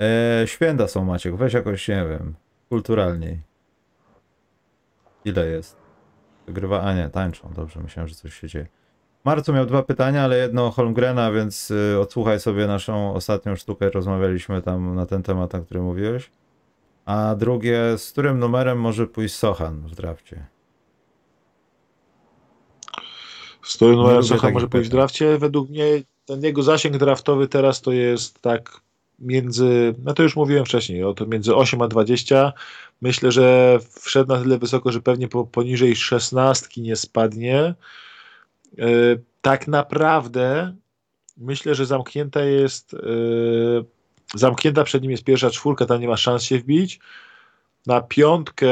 E, święta są, Maciek. Weź jakoś, nie wiem, kulturalniej. Ile jest? Wygrywa, a nie, tańczą. Dobrze, myślałem, że coś się dzieje. Marcu miał dwa pytania, ale jedno o Holmgrena, więc y, odsłuchaj sobie naszą ostatnią sztukę. Rozmawialiśmy tam na ten temat, o którym mówiłeś. A drugie, z którym numerem może pójść Sochan w drafcie? Z którym numerem lubię Socha takich może pójść w drafcie? Według mnie ten jego zasięg draftowy teraz to jest tak między, no to już mówiłem wcześniej, o to między 8 a 20. Myślę, że wszedł na tyle wysoko, że pewnie po, poniżej 16 nie spadnie. Yy, tak naprawdę myślę, że zamknięta jest yy, zamknięta przed nim jest pierwsza czwórka, tam nie ma szans się wbić. Na piątkę,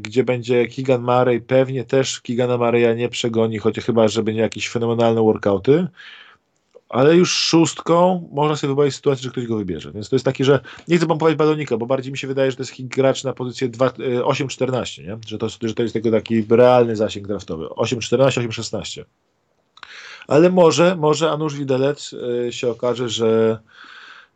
gdzie będzie Keegan Murray, pewnie też Keegana Murray'a nie przegoni, choć chyba, że będzie jakieś fenomenalne workouty. Ale już szóstką można sobie wyobrazić sytuację, że ktoś go wybierze. Więc to jest taki, że nie chcę pompować balonika, bo bardziej mi się wydaje, że to jest gracz na pozycję dwa- y, 8-14, nie? Że, to, że to jest tego taki realny zasięg draftowy. 8-14, 8-16. Ale może, może Anusz Widelec y, się okaże, że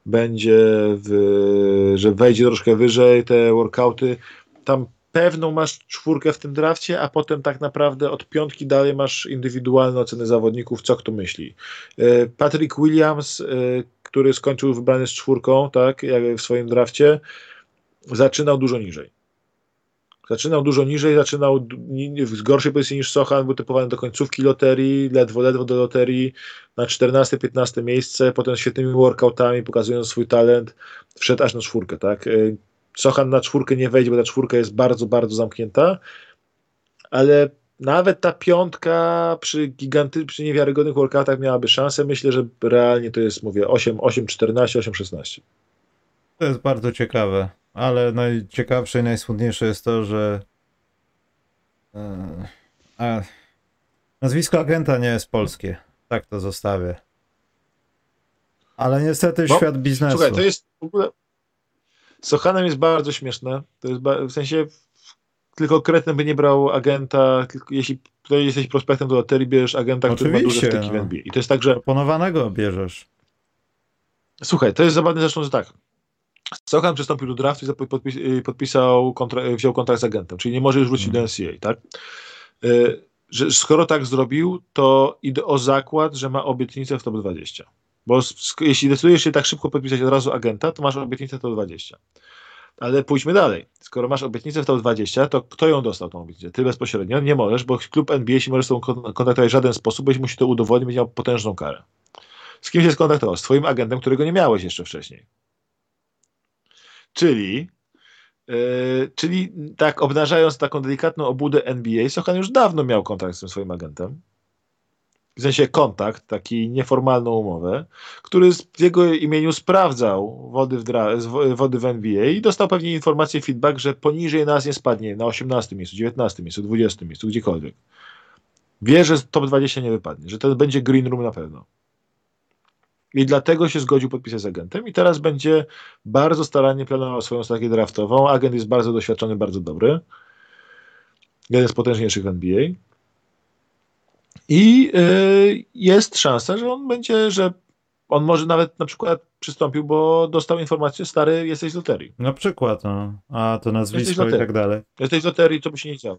będzie, w, że wejdzie troszkę wyżej, te workouty. Tam pewną masz czwórkę w tym drafcie, a potem tak naprawdę od piątki dalej masz indywidualne oceny zawodników, co kto myśli. E, Patrick Williams, e, który skończył wybrany z czwórką, tak, w swoim drafcie, zaczynał dużo niżej. Zaczynał dużo niżej, zaczynał w gorszej pozycji niż Sochan, był typowany do końcówki loterii, ledwo, ledwo do loterii, na 14-15 miejsce, potem świetnymi workoutami, pokazując swój talent, wszedł aż na czwórkę, tak. Sochan na czwórkę nie wejdzie, bo ta czwórka jest bardzo, bardzo zamknięta, ale nawet ta piątka przy giganty, przy niewiarygodnych workoutach miałaby szansę. Myślę, że realnie to jest, mówię, 8, 8 14, 8, 16. To jest bardzo ciekawe, ale najciekawsze i najsmutniejsze jest to, że e, a, nazwisko agenta nie jest polskie. Tak to zostawię. Ale niestety Bo, świat biznesu. Słuchaj, to jest w ogóle. Sochanem jest bardzo śmieszne. To jest w sensie tylko kretny by nie brał agenta, tylko jeśli jesteś prospektem do loterii, bierzesz agenta, Oczywiście, który ma duże wtyki no. w NBA. I to jest tak, że... Oponowanego bierzesz. Słuchaj, to jest zabawne zresztą, że tak. Sochan przystąpił do draftu i podpis y, podpisał, kontra wziął kontrakt z agentem, czyli nie może już wrócić hmm. do NCAA, tak? Y, że skoro tak zrobił, to idę o zakład, że ma obietnicę w top 20. Bo jeśli decydujesz się tak szybko podpisać od razu agenta, to masz obietnicę w top 20. Ale pójdźmy dalej. Skoro masz obietnicę w top 20, to kto ją dostał, tą obietnicę? Ty bezpośrednio? Nie możesz, bo klub NBA się może z tobą kontaktować w żaden sposób, byś musi to udowodnić, miał potężną karę. Z kim się skontaktował? Z twoim agentem, którego nie miałeś jeszcze wcześniej. Czyli Yy, czyli tak obnażając taką delikatną obudę NBA, Sochan już dawno miał kontakt z tym swoim agentem w sensie kontakt, taki nieformalną umowę, który w jego imieniu sprawdzał wody w, wody w NBA i dostał pewnie informację, feedback, że poniżej nas nie spadnie na 18 miejscu, 19 miejscu, 20 miejscu, gdziekolwiek. Wie, że top 20 nie wypadnie, że to będzie green room na pewno. I dlatego się zgodził podpisać z agentem i teraz będzie bardzo starannie planował swoją strategię draftową. Agent jest bardzo doświadczony, bardzo dobry. Jeden z potężniejszych w NBA. I y, jest szansa, że on będzie, że on może nawet na przykład przystąpił, bo dostał informację, stary, jesteś z loterii. Na przykład, no. a to nazwisko i tak dalej. Jesteś z loterii, to by się nie działo.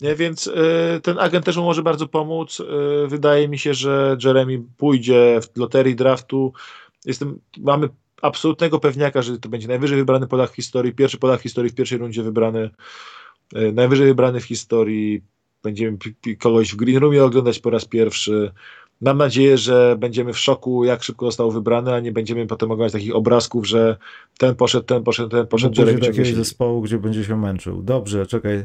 Nie, więc y, ten agent też mu może bardzo pomóc. Y, wydaje mi się, że Jeremy pójdzie w loterii draftu. Jestem, mamy absolutnego pewniaka, że to będzie najwyżej wybrany Polak w historii, pierwszy Polak w historii w pierwszej rundzie wybrany, najwyżej wybrany w historii będziemy kogoś w Green Roomie oglądać po raz pierwszy. Mam nadzieję, że będziemy w szoku, jak szybko został wybrany, a nie będziemy potem oglądać takich obrazków, że ten poszedł, ten poszedł, ten poszedł. Jeremy do jakiegoś zespołu, gdzie będzie się męczył. Dobrze, czekaj.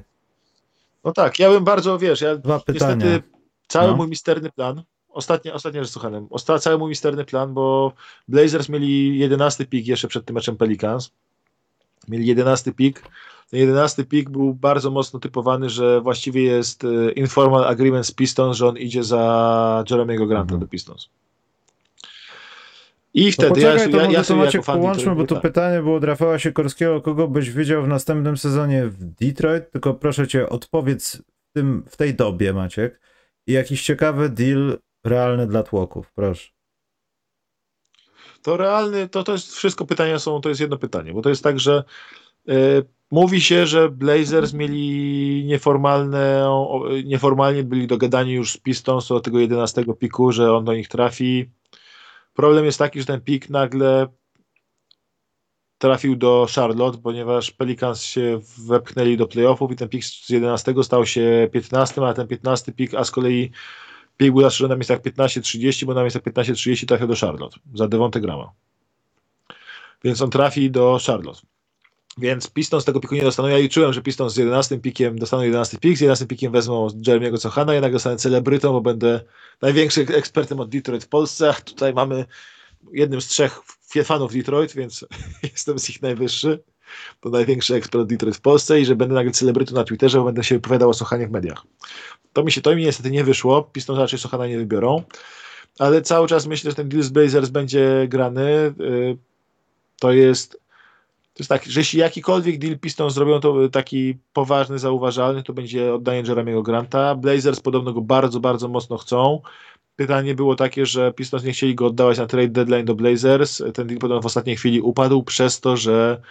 No tak, ja bym bardzo, wiesz, ja Dwa pytania. niestety cały no. mój misterny plan, ostatnie, ostatnie rzecz słuchałem, osta, cały mój misterny plan, bo Blazers mieli 11 pik jeszcze przed tym meczem Pelicans. Mieli 11 pik ten jedenasty pik był bardzo mocno typowany, że właściwie jest e, informal agreement z Pistons, że on idzie za Jeremy'ego Granta mhm. do Pistons. I wtedy no poczekaj, ja, to ja, ja to Maciek połączmy, bo tu pytanie było od Rafała Sikorskiego, kogo byś widział w następnym sezonie w Detroit, tylko proszę cię odpowiedz w, tym, w tej dobie Maciek i jakiś ciekawy deal realny dla tłoków, proszę. To realny, to, to jest wszystko pytania są, to jest jedno pytanie, bo to jest tak, że y, Mówi się, że Blazers mieli nieformalne, nieformalnie byli dogadani już z Pistons o tego 11 piku, że on do nich trafi. Problem jest taki, że ten pik nagle trafił do Charlotte, ponieważ Pelicans się wepchnęli do playoffów i ten pik z 11 stał się 15, a ten 15 pik, a z kolei pik był zastrzeżony na miejscach 15-30, bo na miejscach 15-30 trafił do Charlotte za Devonte Grama. Więc on trafi do Charlotte. Więc Pistons tego piku nie dostaną. Ja liczyłem, że Pistons z 11 pikiem dostaną 11 pik, z 11 pikiem wezmą Jeremiego Cochana, jednak dostanę celebrytą, bo będę największym ekspertem od Detroit w Polsce. Tutaj mamy jednym z trzech fanów Detroit, więc jestem z ich najwyższy. To największy ekspert Detroit w Polsce i że będę nagle celebrytą na Twitterze, bo będę się wypowiadał o Sochanie w mediach. To mi się to mi niestety nie wyszło. Pistons raczej Sochana nie wybiorą. Ale cały czas myślę, że ten deal z Blazers będzie grany. Y, to jest to jest tak, że jeśli jakikolwiek deal Pistons zrobią to taki poważny, zauważalny, to będzie oddanie Jeremiego Granta. Blazers podobno go bardzo, bardzo mocno chcą. Pytanie było takie, że Pistons nie chcieli go oddawać na trade deadline do Blazers. Ten deal podobno w ostatniej chwili upadł przez to, że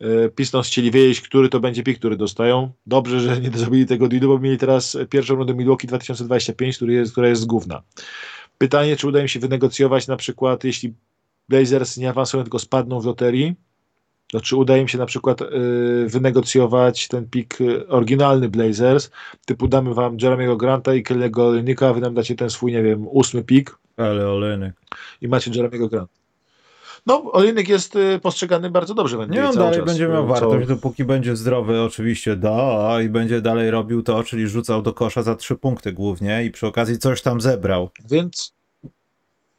e, Pistons chcieli wiedzieć, który to będzie pick, który dostają. Dobrze, że nie zrobili tego dealu, bo mieli teraz pierwszą rundę Milwaukee 2025, który jest, która jest z gówna. Pytanie, czy uda im się wynegocjować na przykład, jeśli Blazers nie awansują, tylko spadną w loterii, to czy uda im się na przykład y, wynegocjować ten pik y, oryginalny Blazers, typu damy wam Jeremy'ego Granta i Kelly'ego Olynyka, wy nam dacie ten swój, nie wiem, ósmy pik. Ale Olynyk. I macie Jeremy'ego Granta. No, Olynyk jest y, postrzegany bardzo dobrze. W nie, on dalej czas, będzie miał wartość, dopóki będzie zdrowy, oczywiście da, i będzie dalej robił to, czyli rzucał do kosza za trzy punkty głównie i przy okazji coś tam zebrał. Więc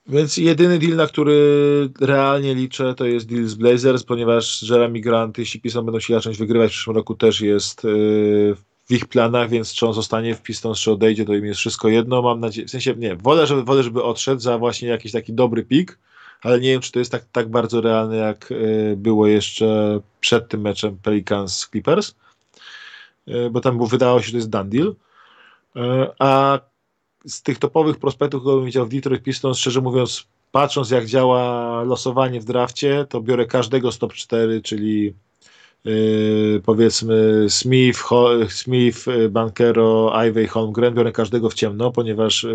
więc jedyny deal, na który realnie liczę, to jest deal z Blazers, ponieważ Jeremy Grant, jeśli Pistons będą się zacząć wygrywać w przyszłym roku, też jest yy, w ich planach, więc czy on zostanie w Pistons, czy odejdzie, to im jest wszystko jedno. Mam nadzieję, w sensie nie, wolę, żeby, wolę, żeby odszedł za właśnie jakiś taki dobry pik, ale nie wiem, czy to jest tak, tak bardzo realne, jak yy, było jeszcze przed tym meczem Pelicans Clippers, yy, bo tam było, wydawało się, że to jest done deal. A z tych topowych prospektów, które bym widział w Detroit Pistons, szczerze mówiąc, patrząc jak działa losowanie w drafcie, to biorę każdego z top 4, czyli yy, powiedzmy Smith, Ho Smith, Bankero, Ivey, Holmgren, biorę każdego w ciemno, ponieważ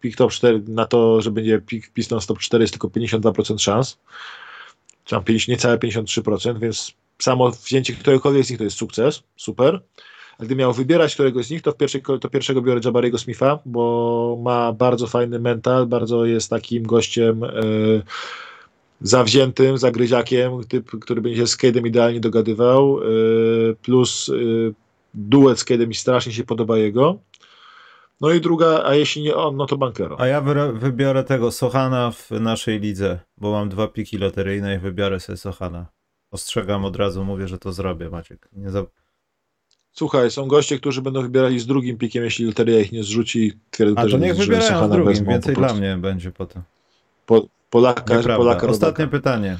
pick top 4 na to, że będzie pick Pistons top 4 jest tylko 52% szans, czy tam 50, niecałe 53%, więc samo wzięcie któregokolwiek z nich to jest sukces, super gdy miał wybierać któregoś z nich, to, w pierwszej, to pierwszego biorę Jabariego Smitha, bo ma bardzo fajny mental, bardzo jest takim gościem e, zawziętym, zagryziakiem, typ, który będzie się z Cade'em idealnie dogadywał, e, plus e, duet z Cade'em mi strasznie się podoba jego. No i druga, a jeśli nie on, no to Bankero. A ja wybiorę tego Sochana w naszej lidze, bo mam dwa piki loteryjne i wybiorę sobie Sochana. Ostrzegam od razu, mówię, że to zrobię, Maciek. Nie za... Słuchaj, są goście, którzy będą wybierali z drugim pikiem, jeśli loteria ich nie zrzuci. Twierdzę A to niech wybierają z drugim, więcej dla mnie będzie potem. Po, Polaka, Polaka Ostatnie pytanie.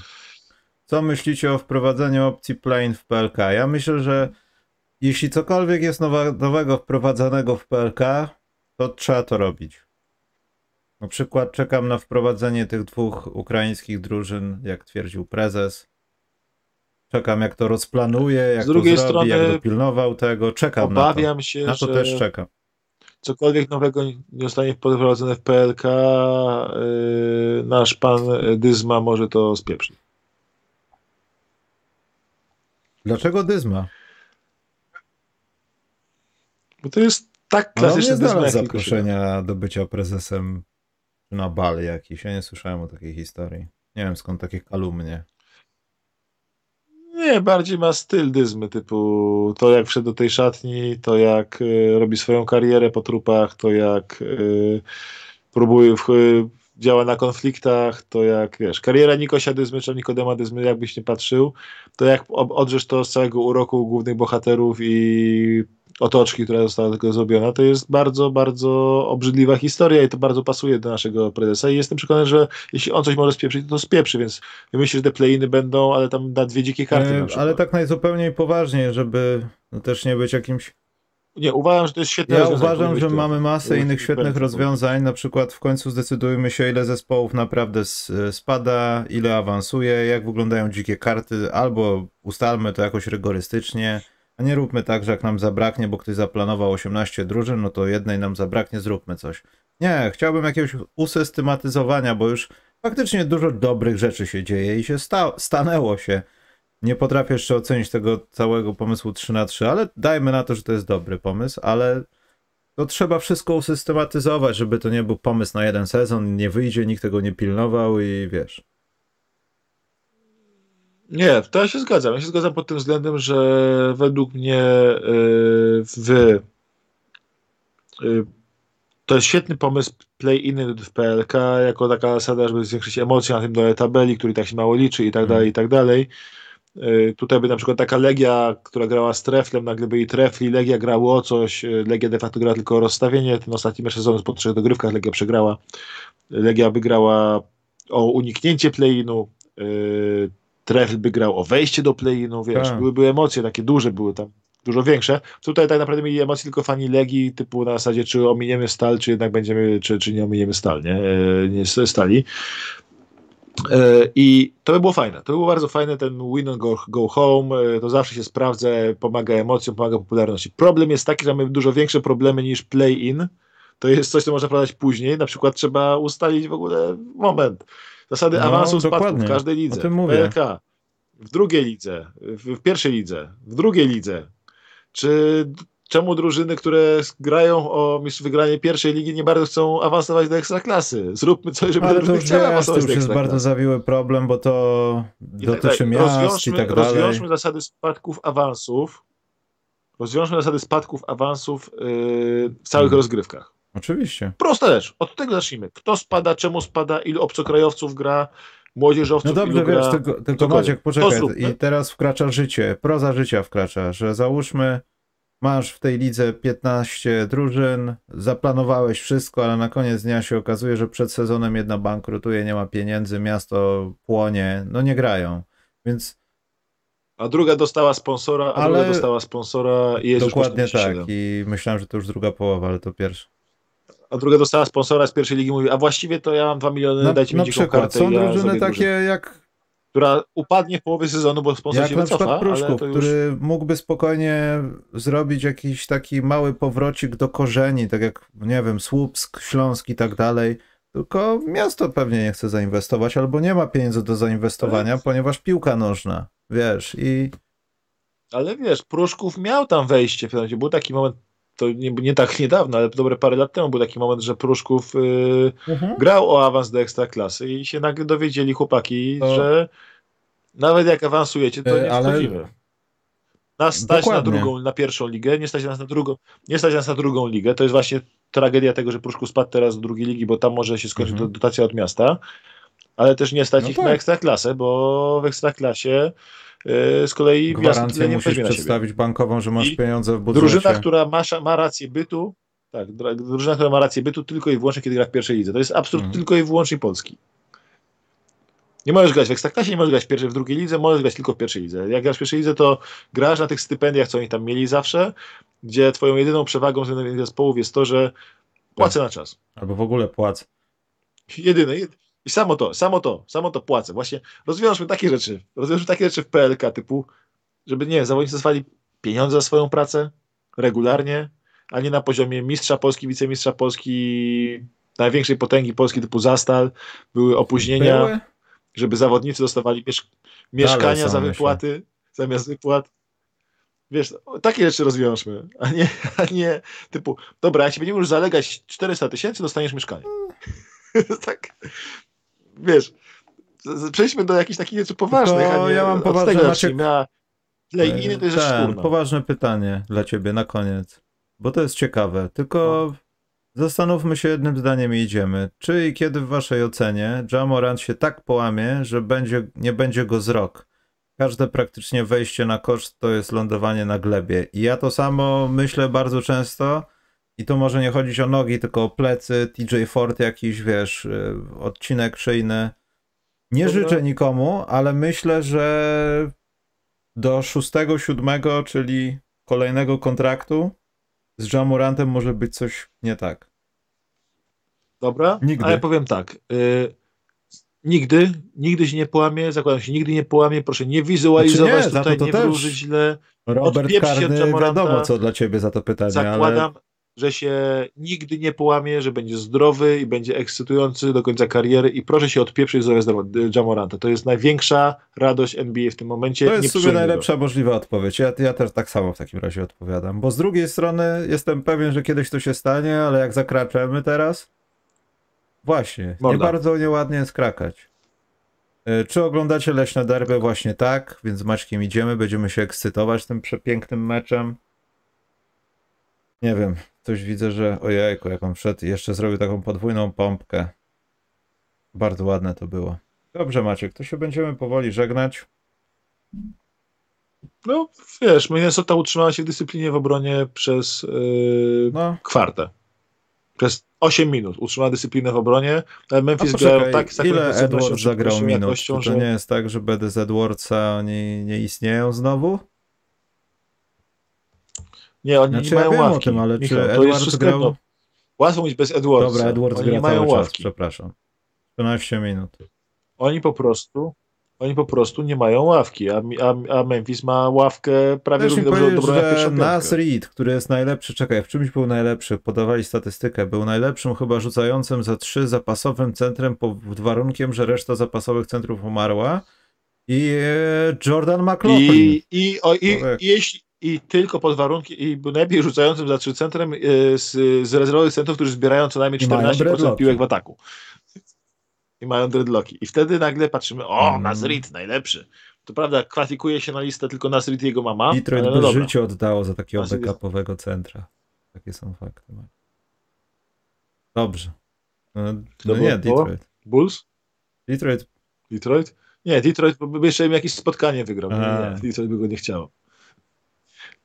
Co myślicie o wprowadzeniu opcji plain w PLK? Ja myślę, że jeśli cokolwiek jest nowa, nowego wprowadzanego w PLK, to trzeba to robić. Na przykład czekam na wprowadzenie tych dwóch ukraińskich drużyn, jak twierdził prezes. Czekam, jak to rozplanuje, jak Z drugiej to zrobi, strony jak dopilnował tego. Czekam obawiam na to. się, na to że też czekam. Cokolwiek nowego nie zostanie wprowadzone w PLK, yy, nasz pan Dyzma może to spieprzyć. Dlaczego Dyzma? Bo to jest tak klasyczny no, nie zaproszenia do bycia prezesem na bal jakiś. Ja nie słyszałem o takiej historii. Nie wiem skąd takie kalumnie. Nie, bardziej ma styl dyzmy, typu to jak wszedł do tej szatni, to jak y, robi swoją karierę po trupach, to jak y, próbuje, w, działa na konfliktach, to jak, wiesz, kariera Nikosia Dyzmy czy Nikodema Dyzmy, jakbyś nie patrzył, to jak odrzesz to z całego uroku głównych bohaterów i otoczki, która została tylko zrobiona, to jest bardzo, bardzo obrzydliwa historia i to bardzo pasuje do naszego prezesa i jestem przekonany, że jeśli on coś może spieprzyć, to, to spieprzy, więc myślę, że te playiny będą, ale tam na dwie dzikie karty e, Ale tak najzupełniej poważniej, żeby no, też nie być jakimś nie, uważam, że to jest świetne Ja uważam, że mamy masę innych świetnych rozwiązań. Na przykład w końcu zdecydujmy się, ile zespołów naprawdę spada, ile awansuje, jak wyglądają dzikie karty, albo ustalmy to jakoś rygorystycznie. A nie róbmy tak, że jak nam zabraknie, bo ktoś zaplanował 18 drużyn, no to jednej nam zabraknie, zróbmy coś. Nie, chciałbym jakiegoś usystematyzowania, bo już faktycznie dużo dobrych rzeczy się dzieje i się sta stanęło się. Nie potrafię jeszcze ocenić tego całego pomysłu 3 na 3 ale dajmy na to, że to jest dobry pomysł, ale to trzeba wszystko usystematyzować, żeby to nie był pomysł na jeden sezon, nie wyjdzie, nikt tego nie pilnował i wiesz. Nie, to ja się zgadzam. Ja się zgadzam pod tym względem, że według mnie y, w y, to jest świetny pomysł play-in w PLK, jako taka zasada, żeby zwiększyć emocje na tym dole tabeli, który tak się mało liczy i tak dalej, i tak dalej. Y, tutaj by na przykład taka Legia, która grała z Treflem, nagle by i Trefli, Legia grało o coś, Legia de facto grała tylko o rozstawienie, ten ostatni mecz sezonu po trzech dogrywkach Legia przegrała. Legia wygrała o uniknięcie play-inu, Trefl by grał o wejście do play-inu, wiesz, tak. były, były emocje takie duże, były tam dużo większe. Tutaj tak naprawdę mieli emocje tylko fani Legii, typu na zasadzie, czy ominiemy Stal, czy jednak będziemy, czy, czy nie ominiemy Stal, nie, e, nie Stali. E, I to by było fajne. To by było bardzo fajne, ten win and go, go home, e, to zawsze się sprawdza, pomaga emocjom, pomaga popularności. Problem jest taki, że mamy dużo większe problemy niż play-in. To jest coś, co można wprowadzać później. Na przykład trzeba ustalić w ogóle moment Zasady no, awansu spadku w każdej lidze. O tym mówię. PLK. w drugiej lidze, w, w pierwszej lidze, w drugiej lidze, czy czemu drużyny, które grają o wygranie pierwszej ligi nie bardzo chcą awansować do ekstraklasy? Zróbmy coś, żeby Ale to już, to już jest bardzo zawiły problem, bo to I dotyczy tak, miast i tak dalej. Rozwiążmy zasady spadków awansów, rozwiążmy zasady spadków awansów yy, w całych hmm. rozgrywkach. Oczywiście. Prosta rzecz, od tego zacznijmy. Kto spada, czemu spada, ilu obcokrajowców gra, młodzieżowców. No dobrze, wiesz, tylko, tylko Maciek, poczekaj. I teraz wkracza życie, proza życia wkracza, że załóżmy, masz w tej lidze 15 drużyn, zaplanowałeś wszystko, ale na koniec dnia się okazuje, że przed sezonem jedna bankrutuje, nie ma pieniędzy, miasto płonie, no nie grają. Więc. A druga dostała sponsora, a ale... druga dostała sponsora i jest Dokładnie tak. I myślałem, że to już druga połowa, ale to pierwsza a druga dostała sponsora z pierwszej ligi, mówi, a właściwie to ja mam 2 miliony, na, dajcie mi dziką kartę. Są ja drużyny takie jak... Która upadnie w połowie sezonu, bo sponsor jak się na wycofa. Pruszków, już... który mógłby spokojnie zrobić jakiś taki mały powrocik do korzeni, tak jak, nie wiem, Słupsk, Śląsk i tak dalej. Tylko miasto pewnie nie chce zainwestować, albo nie ma pieniędzy do zainwestowania, tak. ponieważ piłka nożna, wiesz, i... Ale wiesz, Pruszków miał tam wejście, w był taki moment to nie, nie, tak niedawno, ale dobre parę lat temu był taki moment, że Pruszków yy, mhm. grał o awans do ekstraklasy i się nagle dowiedzieli chłopaki, to... że nawet jak awansujecie, to nie ale... wchodzimy. Nas stać Dokładnie. na drugą, na pierwszą ligę, nie stać nas na drugą, nie stać nas na drugą ligę. To jest właśnie tragedia tego, że Pruszków spadł teraz do drugiej ligi, bo tam może się skończyć mhm. dotacja od miasta, ale też nie stać no ich tak. na ekstraklasę, bo w ekstraklasie E, z kolei Gwarancję nie musisz przedstawić bankową, że masz I pieniądze w budżecie. Drużyna, która ma, ma rację bytu, tak, drużyna, która ma rację bytu tylko i wyłącznie, kiedy gra w pierwszej lidze. To jest absurd mhm. tylko i wyłącznie Polski. Nie możesz grać w Ekstraklasie, nie możesz grać w pierwszej, w drugiej lidze, możesz grać tylko w pierwszej lidze. Jak grasz w pierwszej lidze, to grasz na tych stypendiach, co oni tam mieli zawsze, gdzie twoją jedyną przewagą względem zespołów jest to, że płacę tak. na czas. Albo w ogóle płacę. Jedyne. I samo to, samo to, samo to płacę. Właśnie rozwiążmy takie rzeczy. Rozwiążmy takie rzeczy w PLK typu, żeby nie, zawodnicy dostawali pieniądze za swoją pracę regularnie, a nie na poziomie mistrza Polski, wicemistrza Polski, największej potęgi Polski typu Zastal, były opóźnienia, były? żeby zawodnicy dostawali miesz mieszkania za wypłaty myślę. zamiast wypłat. Wiesz, takie rzeczy rozwiążmy, a nie, a nie typu, dobra, jak ci będziemy już zalegać 400 tysięcy, dostaniesz mieszkanie. tak, wiesz, przejdźmy do jakichś takich rzeczy poważnych. To ja mam poważne, Maciek... a dla innych to jest Ten, Poważne pytanie dla ciebie na koniec, bo to jest ciekawe. Tylko no. zastanówmy się jednym zdaniem i idziemy. Czy i kiedy w waszej ocenie Jamorant się tak połamie, że będzie, nie będzie go z rok? Każde praktycznie wejście na koszt to jest lądowanie na glebie. I ja to samo myślę bardzo często. I to może nie chodzić o nogi, tylko o plecy, TJ Ford jakiś, wiesz, y, odcinek szyjny. Nie Dobra. życzę nikomu, ale myślę, że do szóstego, siódmego, czyli kolejnego kontraktu z Jamurantem może być coś nie tak. Dobra, nigdy. ale powiem tak. Y, nigdy, nigdy się nie połamie, zakładam się, nigdy nie połamie, proszę nie wizualizować znaczy nie, tutaj, to to nie wróżyć źle. Robert Karny, wiadomo co dla ciebie za to pytanie, zakładam, ale że się nigdy nie połamie, że będzie zdrowy i będzie ekscytujący do końca kariery i proszę się odpieprzyć zdrowia Jamoranta. To jest największa radość NBA w tym momencie. To jest sobie najlepsza możliwa odpowiedź. Ja, ja też tak samo w takim razie odpowiadam, bo z drugiej strony jestem pewien, że kiedyś to się stanie, ale jak zakraczemy teraz, właśnie, nie bardzo nieładnie skrakać. E, czy oglądacie Leśne Derby? Właśnie tak, więc z Maćkiem idziemy, będziemy się ekscytować tym przepięknym meczem. Nie wiem, coś widzę, że ojejku, jak on wszedł jeszcze zrobił taką podwójną pompkę. Bardzo ładne to było. Dobrze Maciek, to się będziemy powoli żegnać. No, wiesz, Minnesota utrzymała się w dyscyplinie w obronie przez yy, no. kwartę. Przez 8 minut utrzymała dyscyplinę w obronie, ale Memphis grał tak, tak ile Edwards zagrał minut? to że... nie jest tak, że bez Edwardsa oni nie istnieją znowu? Nie, oni znaczy, nie mają ja ławki. o tym, ale Michał, czy Edward grał... Łatwo mówić bez Edwardsa. Dobra, Edward oni nie mają ławki. Czas, przepraszam. 12 minut. Oni po prostu oni po prostu nie mają ławki, a, a, a Memphis ma ławkę prawie równie dobrze dobrą jak pierwszą Nas Reed, który jest najlepszy, czekaj, w czymś był najlepszy, podawali statystykę, był najlepszym chyba rzucającym za trzy zapasowym centrem pod warunkiem, że reszta zapasowych centrów umarła I e, Jordan McLaughlin. I, i, o, i, i, jeśli, I tylko pod warunkiem, i najlepiej rzucającym za trzy centrem e, z, z rezerwowych centrów, którzy zbierają co najmniej I mają 14% dreadlocki. piłek w ataku. I mają dreadlocki. I wtedy nagle patrzymy, o, Mm. Nazrit, najlepszy. To prawda, kwalifikuje się na listę tylko Nazrit i jego mama, Detroit ale by no dobra. życie oddało za takiego Masz- backupowego centra. Takie są fakty. Dobrze. No, no nie? Detroit. Bulls? Detroit. Detroit? Nie, Detroit by jeszcze im jakieś spotkanie wygrał. Nie, Detroit by go nie chciało.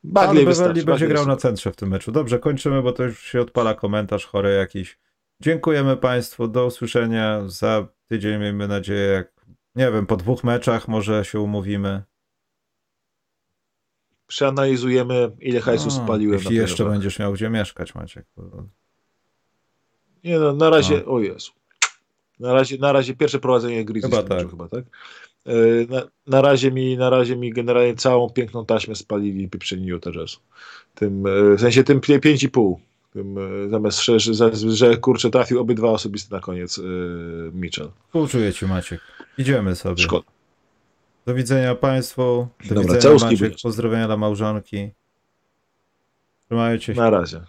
Ale Bagley Beverly wystarczy. będzie Bagley grał na centrze w tym meczu. Dobrze, kończymy, bo to już się odpala komentarz chory jakiś. Dziękujemy Państwu. Do usłyszenia za tydzień, miejmy nadzieję, jak nie wiem, po dwóch meczach może się umówimy. Przeanalizujemy, ile hajsu A, spaliłem Jeśli na jeszcze będziesz miał gdzie mieszkać, Maciek. bo- Nie no, na razie, No. o Jezu. Na razie, na razie pierwsze prowadzenie gry Chyba chyba, tak. chyba tak. E, Na, na, razie mi, na razie mi generalnie całą piękną taśmę spalili pieprzeni Utah Jazz. Tym, e, w sensie tym pie- 5,5. Tym, e, zamiast, że, że, że kurczę trafił obydwa osobiste na koniec e, Mitchell. Współczuję Ci, Maciek. Idziemy sobie. Szkoda. Do widzenia Państwu. Do Dobra, widzenia Maciek. będziesz. Pozdrowienia dla małżonki. Trzymajcie się. Na razie.